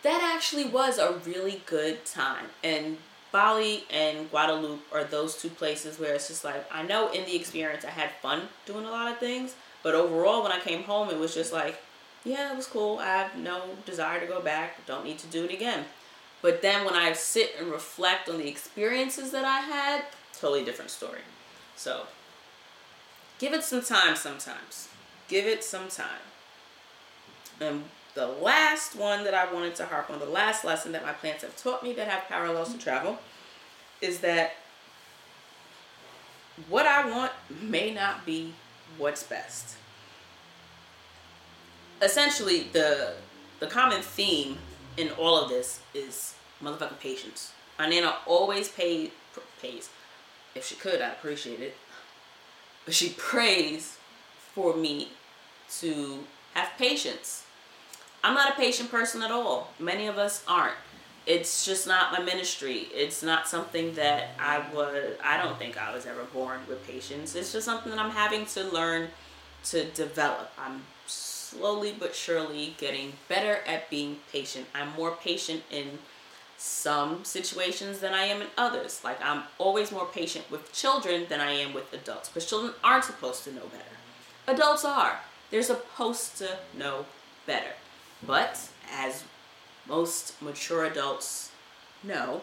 That actually was a really good time. And Bali and Guadeloupe are those two places where it's just like I know in the experience I had fun doing a lot of things, but overall when I came home it was just like, yeah, it was cool. I have no desire to go back. Don't need to do it again. But then when I sit and reflect on the experiences that I had, totally different story. So give it some time sometimes. Give it some time. And the last one that I wanted to harp on, the last lesson that my plants have taught me that have parallels to travel, is that what I want may not be what's best. Essentially, the the common theme in all of this is motherfucking patience. My nana always paid pays. If she could, I'd appreciate it. But she prays for me to have patience I'm not a patient person at all. Many of us aren't. It's just not my ministry. It's not something that I would, I don't think I was ever born with patience. It's just something that I'm having to learn to develop. I'm slowly but surely getting better at being patient. I'm more patient in some situations than I am in others. Like I'm always more patient with children than I am with adults because children aren't supposed to know better. Adults are. They're supposed to know better. But as most mature adults know,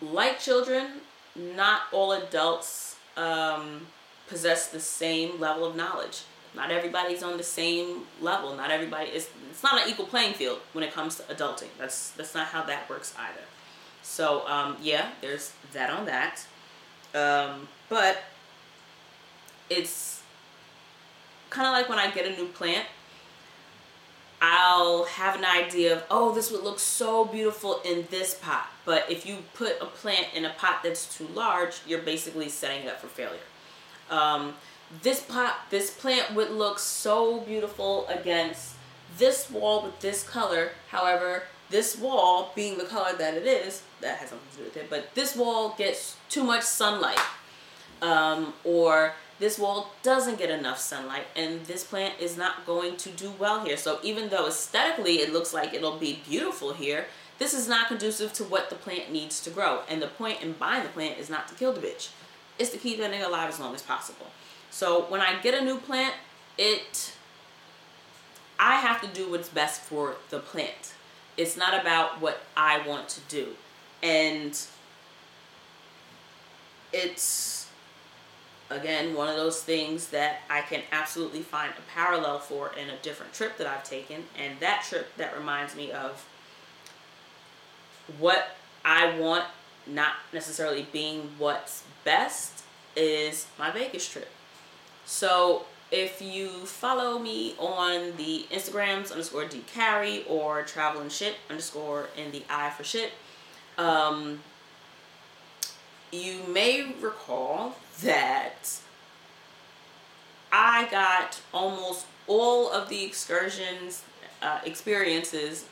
like children, not all adults um, possess the same level of knowledge. Not everybody's on the same level. Not everybody is. It's not an equal playing field when it comes to adulting. That's that's not how that works either. So um, yeah, there's that on that. Um, but it's kind of like when I get a new plant, I'll have an idea of, oh, this would look so beautiful in this pot. But if you put a plant in a pot that's too large, you're basically setting it up for failure. Um, this pot, this plant would look so beautiful against this wall with this color. However, this wall being the color that it is, that has something to do with it, but this wall gets too much sunlight. Um, or this wall doesn't get enough sunlight and this plant is not going to do well here. So even though aesthetically it looks like it'll be beautiful here, this is not conducive to what the plant needs to grow. And the point in buying the plant is not to kill the bitch. It's to keep that nigga alive as long as possible. So when I get a new plant, it I have to do what's best for the plant. It's not about what I want to do. And it's again one of those things that I can absolutely find a parallel for in a different trip that I've taken. And that trip that reminds me of what I want not necessarily being what's best is my Vegas trip. So if you follow me on the Instagrams underscore D Carrie or traveling shit underscore in the I for shit, um, you may recall that I got almost all of the excursions uh, experiences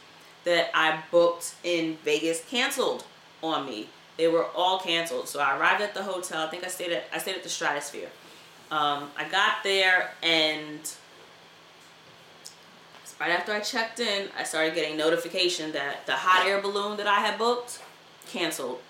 that I booked in Vegas canceled on me. They were all canceled. So I arrived at the hotel. I think I stayed at I stayed at the Stratosphere. Um, I got there and right after I checked in, I started getting notification that the hot air balloon that I had booked canceled.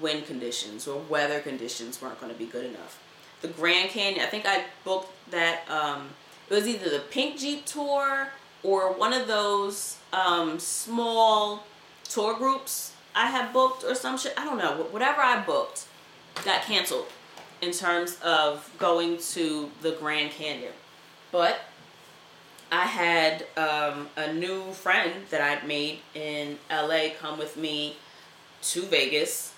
Wind conditions or weather conditions weren't going to be good enough. The Grand Canyon, I think I booked that. Um, it was either the Pink Jeep tour or one of those um, small tour groups I had booked or some shit. I don't know. Whatever I booked got canceled in terms of going to the Grand Canyon. But I had um, a new friend that I'd made in LA come with me to Vegas.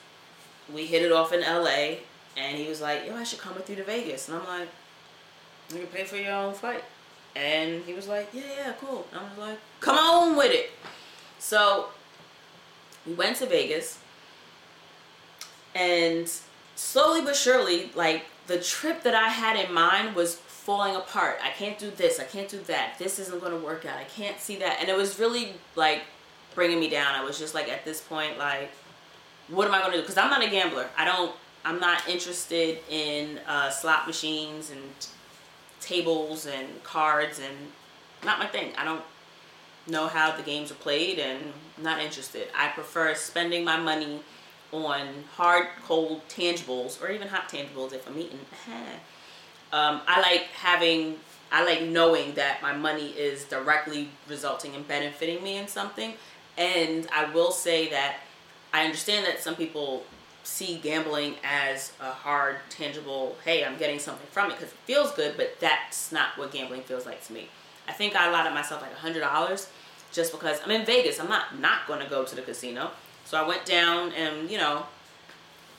We hit it off in LA, and he was like, Yo, I should come with you to Vegas. And I'm like, You can pay for your own flight. And he was like, Yeah, yeah, cool. And I was like, Come on with it. So we went to Vegas and slowly but surely like the trip that I had in mind was falling apart. I can't do this. I can't do that. This isn't going to work out. I can't see that. And it was really like bringing me down. I was just like at this point like what am I going to do? Cuz I'm not a gambler. I don't I'm not interested in uh, slot machines and tables and cards and not my thing. I don't know how the games are played and not interested. I prefer spending my money on hard, cold tangibles or even hot tangibles if I'm eating. um, I like having, I like knowing that my money is directly resulting in benefiting me in something. And I will say that I understand that some people see gambling as a hard, tangible, hey, I'm getting something from it because it feels good, but that's not what gambling feels like to me. I think I allotted myself like a $100 just because I'm in Vegas. I'm not not going to go to the casino. So I went down and, you know,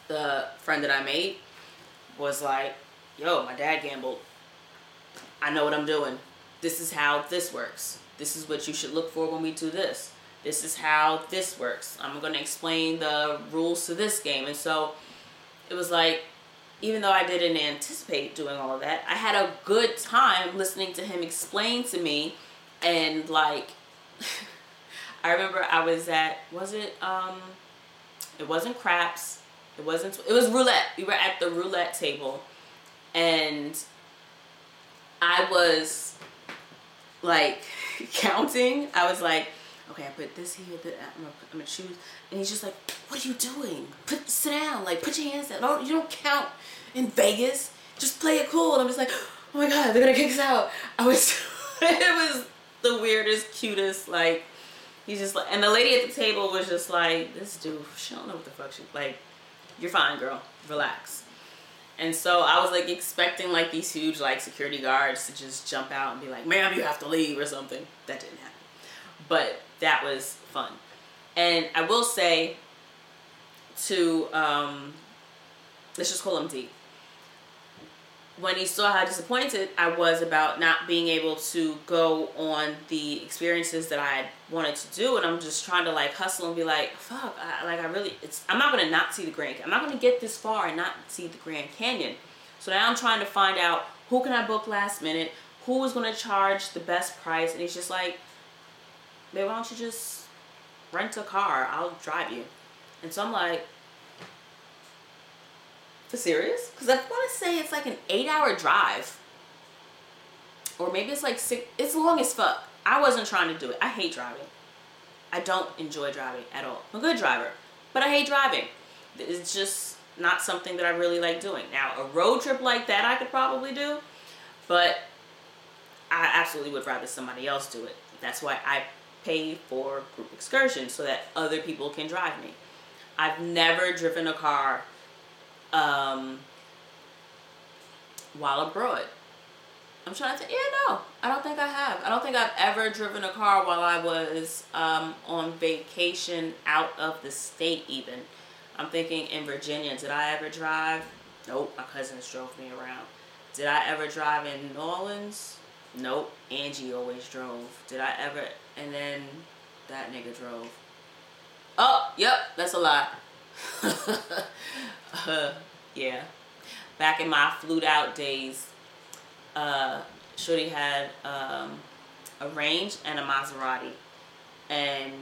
the friend that I made was like, yo, my dad gambled. I know what I'm doing. This is how this works. This is what you should look for when we do this. This is how this works. I'm going to explain the rules to this game. And so it was like, even though I didn't anticipate doing all of that, I had a good time listening to him explain to me and like I remember I was at was it um it wasn't craps it wasn't it was roulette we were at the roulette table and I was like counting I was like okay I put this here gonna, I'm gonna choose. And he's just like what are you doing? Put sit down like put your hands down. Don't you don't count in Vegas. Just play it cool. And I'm just like oh my god they're gonna kick us out. I was it was the weirdest, cutest, like, he's just like, and the lady at the table was just like, this dude, she don't know what the fuck she, like, you're fine, girl, relax. And so I was like expecting like these huge like security guards to just jump out and be like, ma'am, you have to leave or something. That didn't happen. But that was fun. And I will say to, um, let's just call him D when he saw how disappointed I was about not being able to go on the experiences that I wanted to do, and I'm just trying to like hustle and be like, fuck, I, like I really, it's, I'm not gonna not see the Grand, I'm not gonna get this far and not see the Grand Canyon. So now I'm trying to find out who can I book last minute, who is gonna charge the best price, and he's just like, babe, why don't you just rent a car? I'll drive you. And so I'm like, for serious? Because I want to say it's like an eight hour drive. Or maybe it's like six. It's long as fuck. I wasn't trying to do it. I hate driving. I don't enjoy driving at all. I'm a good driver, but I hate driving. It's just not something that I really like doing. Now, a road trip like that I could probably do, but I absolutely would rather somebody else do it. That's why I pay for group excursions so that other people can drive me. I've never driven a car um, while abroad. I'm trying to think. Yeah, no, I don't think I have. I don't think I've ever driven a car while I was um, on vacation out of the state. Even I'm thinking in Virginia. Did I ever drive? Nope. My cousins drove me around. Did I ever drive in New Orleans? Nope. Angie always drove. Did I ever? And then that nigga drove. Oh, yep. That's a lot. uh, yeah. Back in my flute out days, uh, Shorty had um, a range and a Maserati. And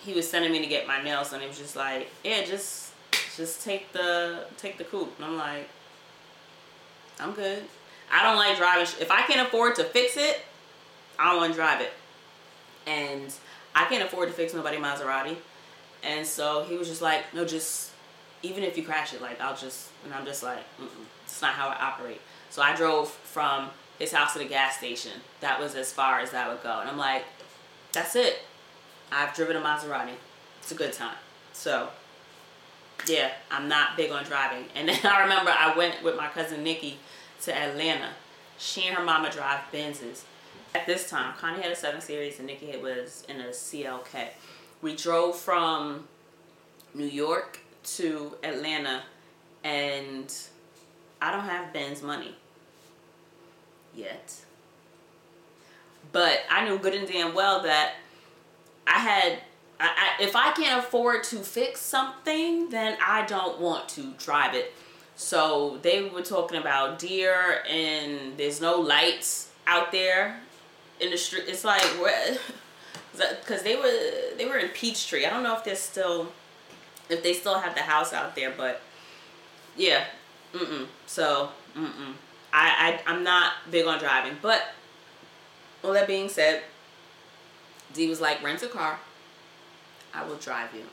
he was sending me to get my nails and he was just like, yeah, just just take the take the coupe. And I'm like, I'm good. I don't like driving. If I can't afford to fix it, I don't want to drive it. And I can't afford to fix nobody Maserati. And so he was just like, no, just even if you crash it, like I'll just, and I'm just like, it's not how I operate. So I drove from his house to the gas station. That was as far as that would go. And I'm like, that's it. I've driven a Maserati. It's a good time. So yeah, I'm not big on driving. And then I remember I went with my cousin Nikki to Atlanta. She and her mama drive Benzes. At this time, Connie had a 7 Series and Nikki was in a CLK. We drove from New York to Atlanta and I don't have Benz money yet. But I knew good and damn well that I had I, I, if I can't afford to fix something, then I don't want to drive it. So they were talking about deer and there's no lights out there in the street. It's like what? because they were they were in Peachtree. I don't know if they're still if they still have the house out there, but yeah, mm mm. So mm mm. I, I I'm not big on driving, but all that being said, D was like rent a car I will drive you.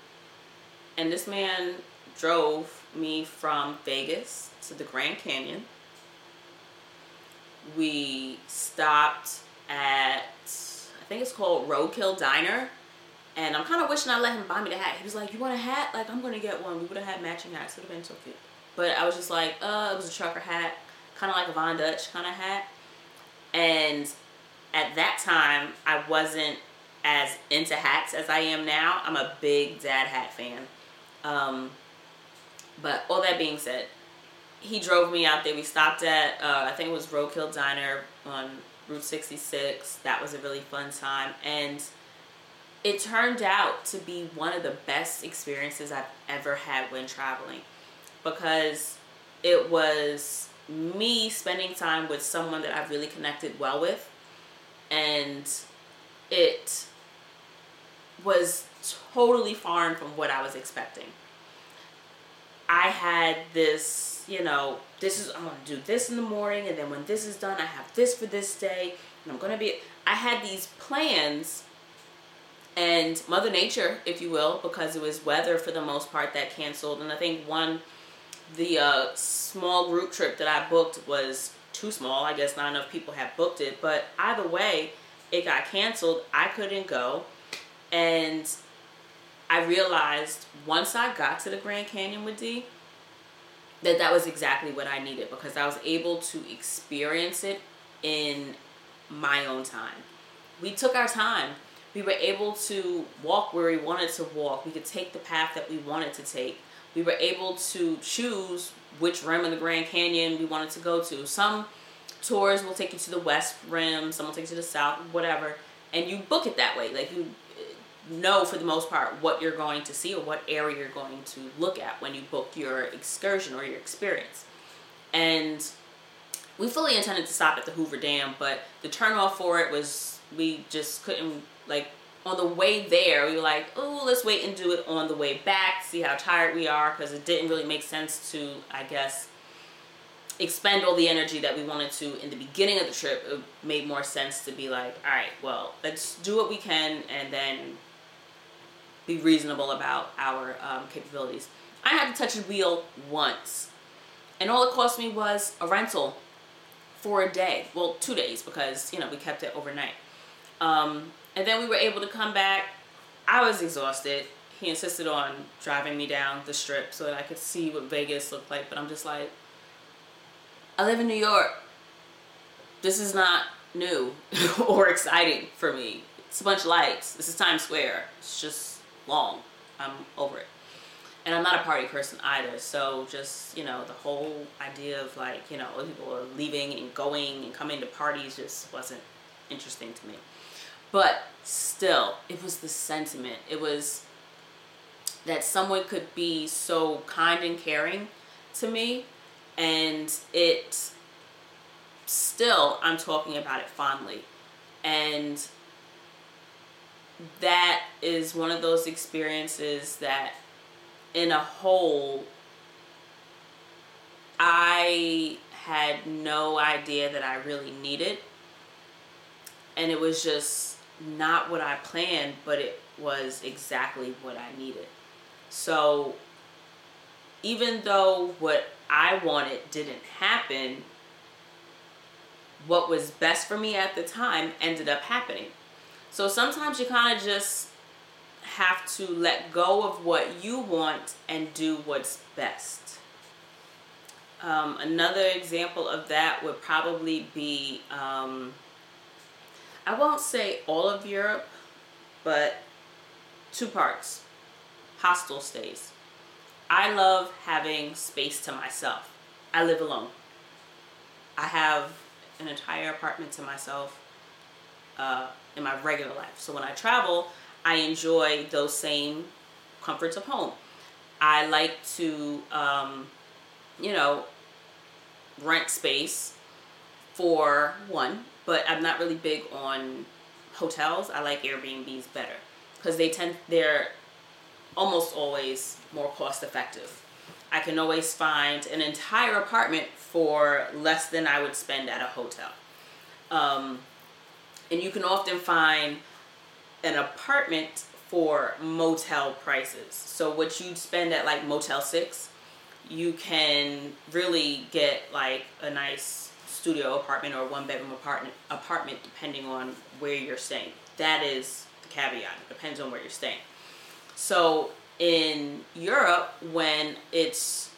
And this man drove me from Vegas to the Grand Canyon. We stopped at, I think it's called Roadkill Diner. And I'm kind of wishing I let him buy me the hat. He was like, you want a hat? Like, I'm to get one. We would have had matching hats. Would have been so cute. But I was just like, uh, it was a trucker hat. Kind of like a Von Dutch kind of hat. And at that time, I wasn't as into hats as I am now. I'm a big dad hat fan. Um, but all that being said, he drove me out there. We stopped at, uh, I think it was Roadkill Diner on Route 66. That was a really fun time. And it turned out to be one of the best experiences I've ever had when traveling because it was me spending time with someone that I've really connected well with and it was totally foreign from what I was expecting. I had this, you know, this is, I'm going to do this in the morning, and then when this is done, I have this for this day, and I'm going to be, I had these plans, and Mother Nature, if you will, because it was weather for the most part that canceled, and I think one, the uh, small group trip that I booked was too small. I guess not enough people have booked it, but either way, it got canceled. I couldn't go. And I realized once I got to the Grand Canyon with D that that was exactly what I needed because I was able to experience it in my own time. We took our time. We were able to walk where we wanted to walk. We could take the path that we wanted to take. We were able to choose which rim of the Grand Canyon we wanted to go to. Some tours will take you to the west rim, some will take you to the south, whatever. And you book it that way. Like you know for the most part what you're going to see or what area you're going to look at when you book your excursion or your experience. And we fully intended to stop at the Hoover Dam, but the turnoff for it was we just couldn't like on the way there we were like oh let's wait and do it on the way back see how tired we are because it didn't really make sense to i guess expend all the energy that we wanted to in the beginning of the trip it made more sense to be like all right well let's do what we can and then be reasonable about our um, capabilities. I had to touch a wheel once, and all it cost me was a rental for a day. Well, two days because, you know, we kept it overnight. Um, and then we were able to come back. I was exhausted. He insisted on driving me down the strip so that I could see what Vegas looked like. But I'm just like, I live in New York. This is not new or exciting for me. It's a bunch of lights. This is Times Square. It's just long. I'm over it. And I'm not a party person either. So just, you know, the whole idea of like, you know, people are leaving and going and coming to parties just wasn't interesting to me. But still, it was the sentiment. It was that someone could be so kind and caring to me and it still I'm talking about it fondly. And that is one of those experiences that in a whole I had no idea that I really needed. And it was just not what I planned, but it was exactly what I needed. So even though what I wanted didn't happen, what was best for me at the time ended up happening. So sometimes you kind of just have to let go of what you want and do what's best. Um, another example of that would probably be um, I won't say all of Europe, but two parts hostel stays. I love having space to myself. I live alone. I have an entire apartment to myself uh, in my regular life. So when I travel, I enjoy those same comforts of home. I like to, um, you know, rent space for one, but I'm not really big on hotels. I like Airbnbs better because they tend they're almost always more cost effective. I can always find an entire apartment for less than I would spend at a hotel. Um, and you can often find an apartment for motel prices. So what you'd spend at like Motel 6, you can really get like a nice studio apartment or one bedroom apartment apartment depending on where you're staying. That is the caveat. It depends on where you're staying. So in Europe, when it's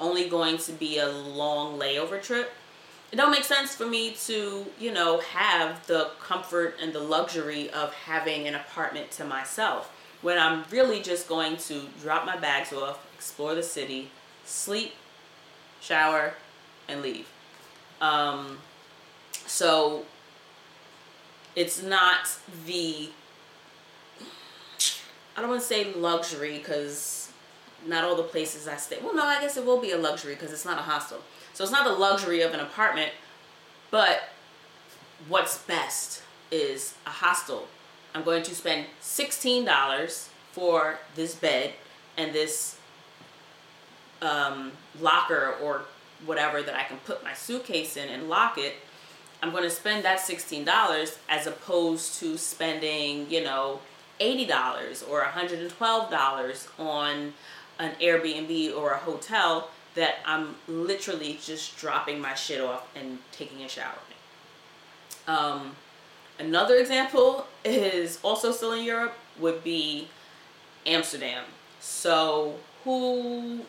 only going to be a long layover trip, it don't make sense for me to, you know, have the comfort and the luxury of having an apartment to myself when I'm really just going to drop my bags off, explore the city, sleep, shower, and leave. Um, so it's not the I don't want to say luxury because not all the places I stay. Well, no, I guess it will be a luxury because it's not a hostel. So it's not the luxury of an apartment, but what's best is a hostel. I'm going to spend $16 for this bed and this um, locker or whatever that I can put my suitcase in and lock it. I'm going to spend that $16 as opposed to spending, you know, $80 or $112 on an Airbnb or a hotel that I'm literally just dropping my shit off and taking a shower. Um, another example is also still in Europe would be Amsterdam. So who,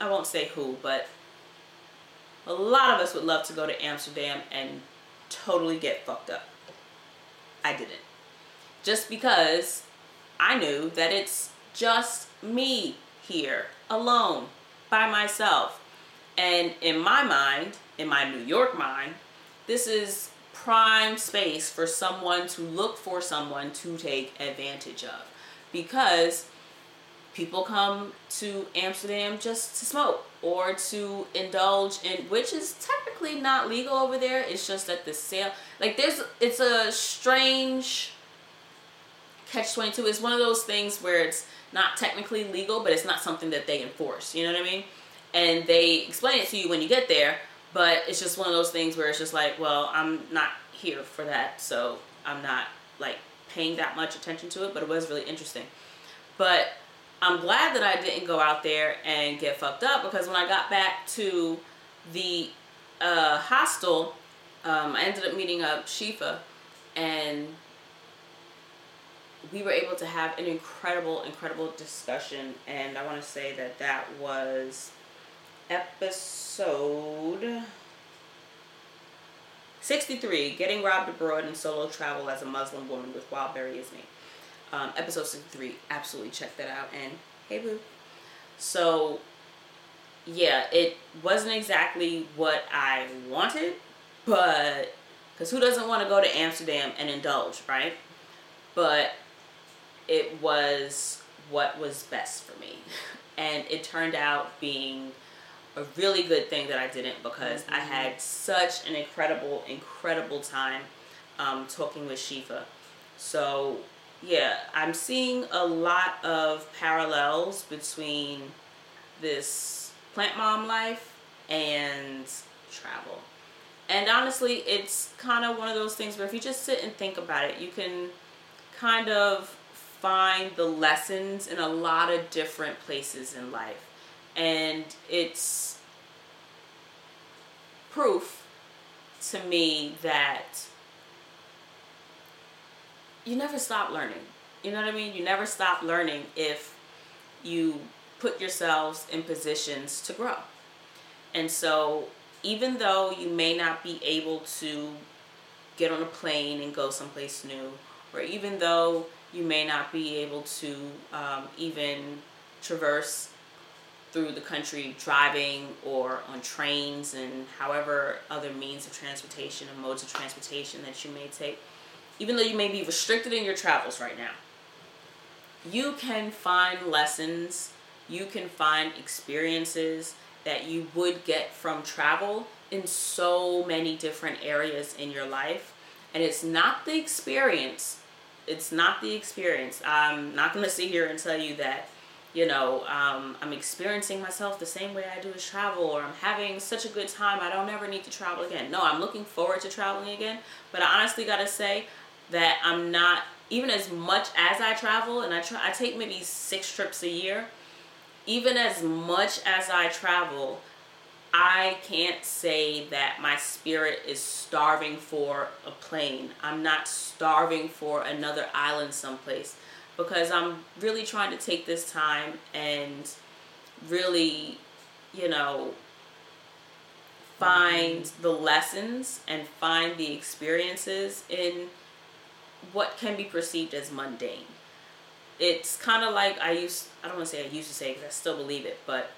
I won't say who, but a lot of us would love to go to Amsterdam and totally get fucked up. I didn't just because I knew that it's just me here alone by myself. And in my mind, in my New York mind, this is prime space for someone to look for someone to take advantage of because people come to Amsterdam just to smoke or to indulge in which is technically not legal over there it's just that the sale like there's it's a strange catch 22 is one of those things where it's not technically legal but it's not something that they enforce you know what i mean? And they explain it to you when you get there but it's just one of those things where it's just like well i'm not here for that so i'm not like paying that much attention to it but it was really interesting. But i'm glad that i didn't go out there and get fucked up because when i got back to the uh, hostel, um, I ended up meeting up Shifa, and we were able to have an incredible, incredible discussion. And I want to say that that was episode 63 Getting Robbed Abroad and Solo Travel as a Muslim Woman with Wildberry Is Me. Um, episode 63. Absolutely check that out. And hey, boo. So, yeah, it wasn't exactly what I wanted, but because who doesn't want to go to Amsterdam and indulge, right? But it was what was best for me. And it turned out being a really good thing that I didn't because mm-hmm. I had such an incredible, incredible time um, talking with Shifa. So, yeah, I'm seeing a lot of parallels between this plant mom life and travel. And honestly, it's kind of one of those things where if you just sit and think about it, you can kind of find the lessons in a lot of different places in life. And it's proof to me that you never stop learning. You know what I mean? You never stop learning if you put yourselves in positions to grow. And so, even though you may not be able to get on a plane and go someplace new, or even though you may not be able to um, even traverse through the country driving or on trains and however other means of transportation and modes of transportation that you may take, even though you may be restricted in your travels right now, you can find lessons, you can find experiences that you would get from travel in so many different areas in your life. And it's not the experience, it's not the experience. I'm not to sit here and tell you that you know, um, I'm experiencing myself the same way I do as travel, or I'm having such a good time, I don't ever need to travel again. No, I'm looking forward to traveling again, but I honestly gotta say that I'm not, even as much as I travel, and I, try, I take maybe six trips a year, even as much as I travel, I can't say that my spirit is starving for a plane. I'm not starving for another island someplace because I'm really trying to take this time and really, you know, find mm-hmm. the lessons and find the experiences in what can be perceived as mundane. It's kind of like I used, I don't want to say I used to say because I still believe it, but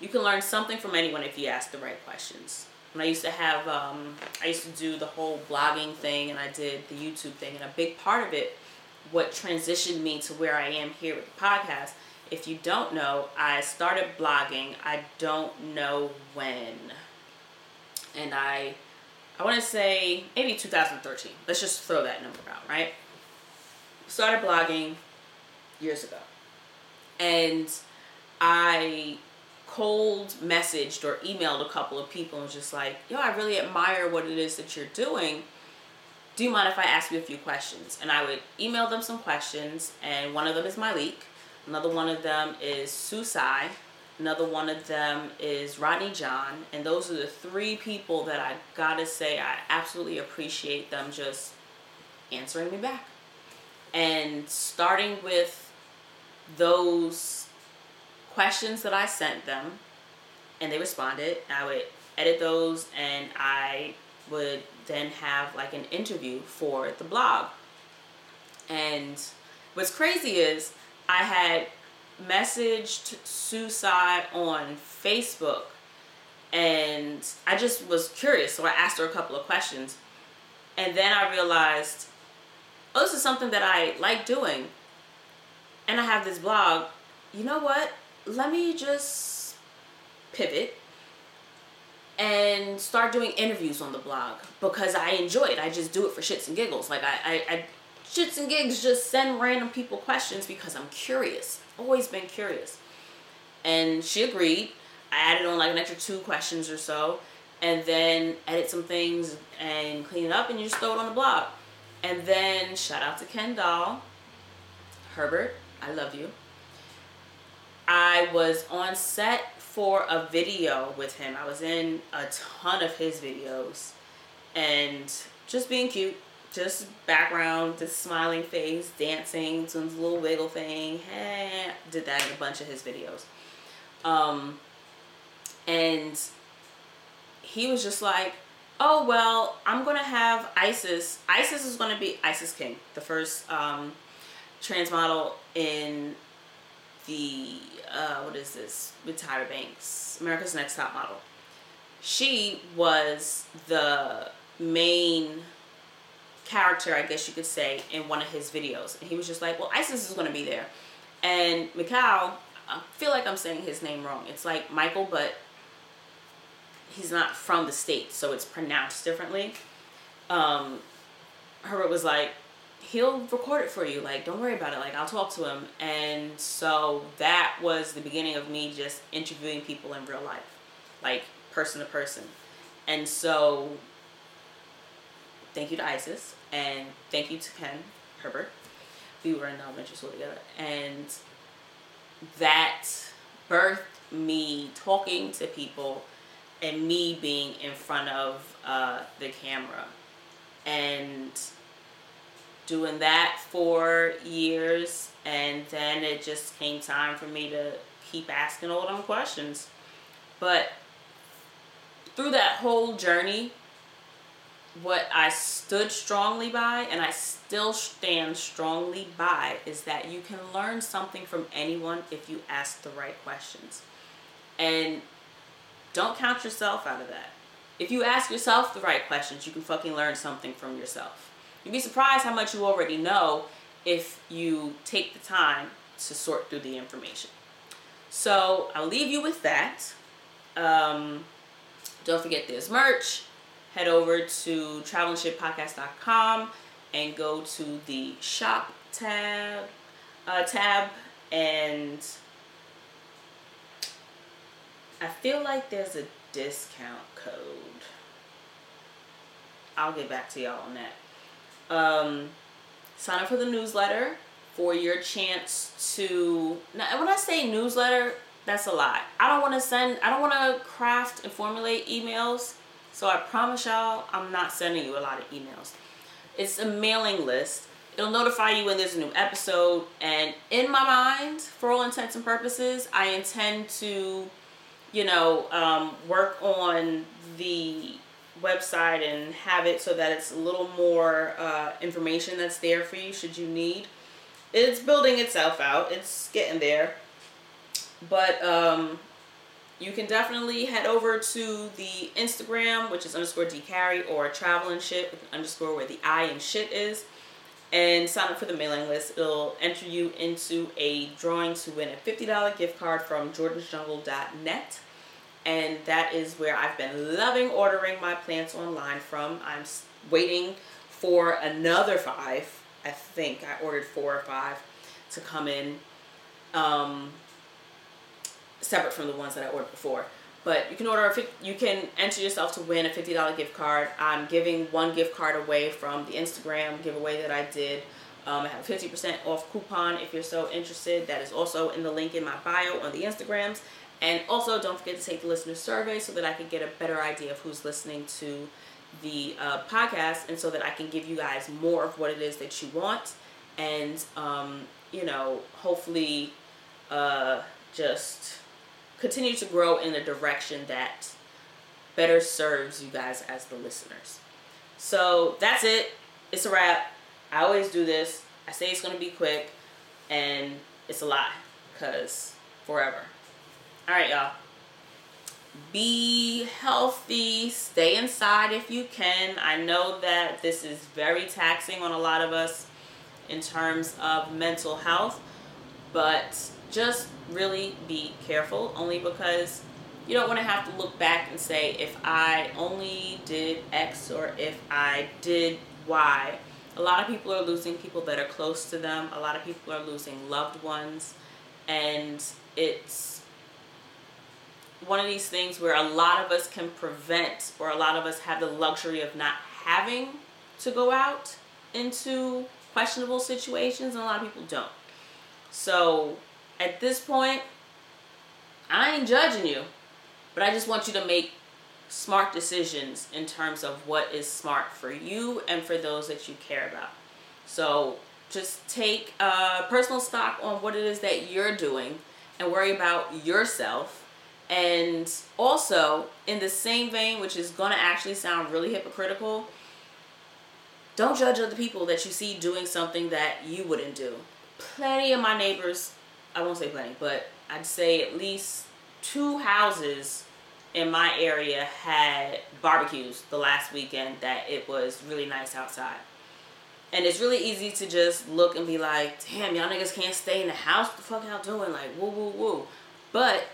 you can learn something from anyone if you ask the right questions. When I used to have, um, I used to do the whole blogging thing and I did the YouTube thing, and a big part of it what transitioned me to where I am here with the podcast. If you don't know, I started blogging. I don't know when. And I I want to say maybe 2013. Let's just throw that number out, right? Started blogging years ago. And I cold messaged or emailed a couple of people and was just like, yo, I really admire what it is that you're doing do you mind if I ask you a few questions? And I would email them some questions, and one of them is Myleik, another one of them is Susai, another one of them is Rodney John, and those are the three people that I gotta say I absolutely appreciate them just answering me back. And starting with those questions that I sent them, and they responded, I would edit those and I would then have like an interview for the blog. And what's crazy is I had messaged Suicide on Facebook and I just was curious, so I asked her a couple of questions. And then I realized, oh, this is something that I like doing. And I have this blog. You know what? Let me just pivot and start doing interviews on the blog because I enjoy it. I just do it for shits and giggles. Like I, I, I shits and gigs just send random people questions because I'm curious. Always been curious. And she agreed. I added on like an extra two questions or so and then edit some things and clean it up and you just throw it on the blog. And then shout out to Ken Doll. Herbert, I love you. I was on set for a video with him. I was in a ton of his videos and just being cute, just background, just smiling face, dancing, doing this little wiggle thing. Hey, did that in a bunch of his videos. Um, and he was just like, oh, well, I'm going to have Isis. Isis is going to be Isis King, the first um, trans model in the, uh, what is this, with Tyra Banks, America's Next Top Model. She was the main character, I guess you could say, in one of his videos. And he was just like, well, Isis is going to be there. And Mikhail, I feel like I'm saying his name wrong. It's like Michael, but he's not from the state, so it's pronounced differently. Um, Herbert was like, he'll record it for you. Like, don't worry about it. Like, I'll talk to him. And so that was the beginning of me just interviewing people in real life, like person to person. And so, thank you to Isis and thank you to Ken Herbert. We were in elementary school together. And that birthed me talking to people and me being in front of uh, the camera and doing that for years and then it just came time for me to keep asking all them questions but through that whole journey what I stood strongly by and I still stand strongly by is that you can learn something from anyone if you ask the right questions. And don't count yourself out of that. If you ask yourself the right questions, you can fucking learn something from yourself. You'd be surprised how much you already know if you take the time to sort through the information. So I'll leave you with that. Um, don't forget there's merch. Head over to travelnshitpodcast.com and go to the shop tab uh, tab and I feel like there's a discount code. I'll get back to y'all on that. Um, sign up for the newsletter for your chance to. Now, when I say newsletter, that's a lot. I don't want to send. I don't want to craft and formulate emails. So I promise y'all, I'm not sending you a lot of emails. It's a mailing list. It'll notify you when there's a new episode. And in my mind, for all intents and purposes, I intend to you know, um, work on the website and have it so that it's a little more uh, information that's there for you should you need. It's building itself out. It's getting there. But um, you can definitely head over to the Instagram, which is underscore dcarrie, or travel and shit with an underscore where the I and shit is, and sign up for the mailing list. It'll enter you into a drawing to win a $50 gift card from jordansjungle.net and that is where I've been loving ordering my plants online from. I'm waiting for another five. I think I ordered four or five to come in, um, separate from the ones that I ordered before. But you can order, a, you can enter yourself to win a $50 gift card. I'm giving one gift card away from the Instagram giveaway that I did. Um, I have a 50% off coupon if you're so interested. That is also in the link in my bio on the Instagrams. And also, don't forget to take the listener survey so that I can get a better idea of who's listening to the uh, podcast and so that I can give you guys more of what it is that you want. And, um, you know, hopefully uh, just continue to grow in a direction that better serves you guys as the listeners. So that's it. It's a wrap. I always do this. I say it's going to be quick, and it's a lie because forever. All right, y'all. Be healthy. Stay inside if you can. I know that this is very taxing on a lot of us in terms of mental health, but just really be careful only because you don't want to have to look back and say if I only did X or if I did Y. A lot of people are losing people that are close to them. A lot of people are losing loved ones. And it's one of these things where a lot of us can prevent or a lot of us have the luxury of not having to go out into questionable situations and a lot of people don't. So at this point, I ain't judging you, but I just want you to make smart decisions in terms of what is smart for you and for those that you care about. So just take uh, personal stock on what it is that you're doing and worry about yourself. And also, in the same vein, which is going to actually sound really hypocritical, don't judge other people that you see doing something that you wouldn't do. Plenty of my neighbors, I won't say plenty, but I'd say at least two houses in my area had barbecues the last weekend that it was really nice outside. And it's really easy to just look and be like, damn, y'all niggas can't stay in the house. What the fuck y'all doing? Like, woo, woo, woo. But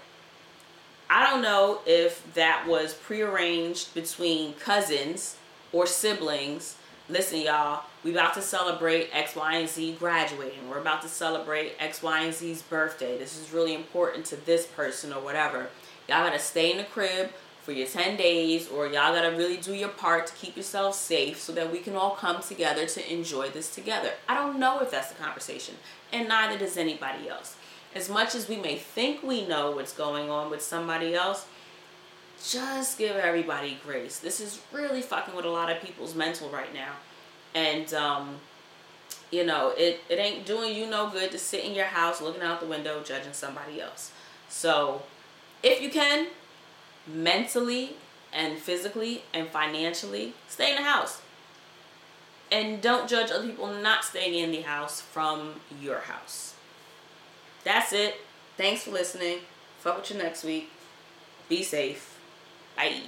I don't know if that was prearranged between cousins or siblings. Listen, y'all, we about to celebrate X, Y, and Z graduating. We're about to celebrate X, Y, and Z's birthday. This is really important to this person or whatever. Y'all gotta stay in the crib for your 10 days or y'all gotta really do your part to keep yourself safe so that we can all come together to enjoy this together. I don't know if that's the conversation, and neither does anybody else. As much as we may think we know what's going on with somebody else, just give everybody grace. This is really fucking with a lot of people's mental right now. And, um, you know, it, it ain't doing you no good to sit in your house looking out the window judging somebody else. So, if you can, mentally and physically and financially, stay in the house. And don't judge other people not staying in the house from your house. That's it. Thanks for listening. Fuck with you next week. Be safe. Bye.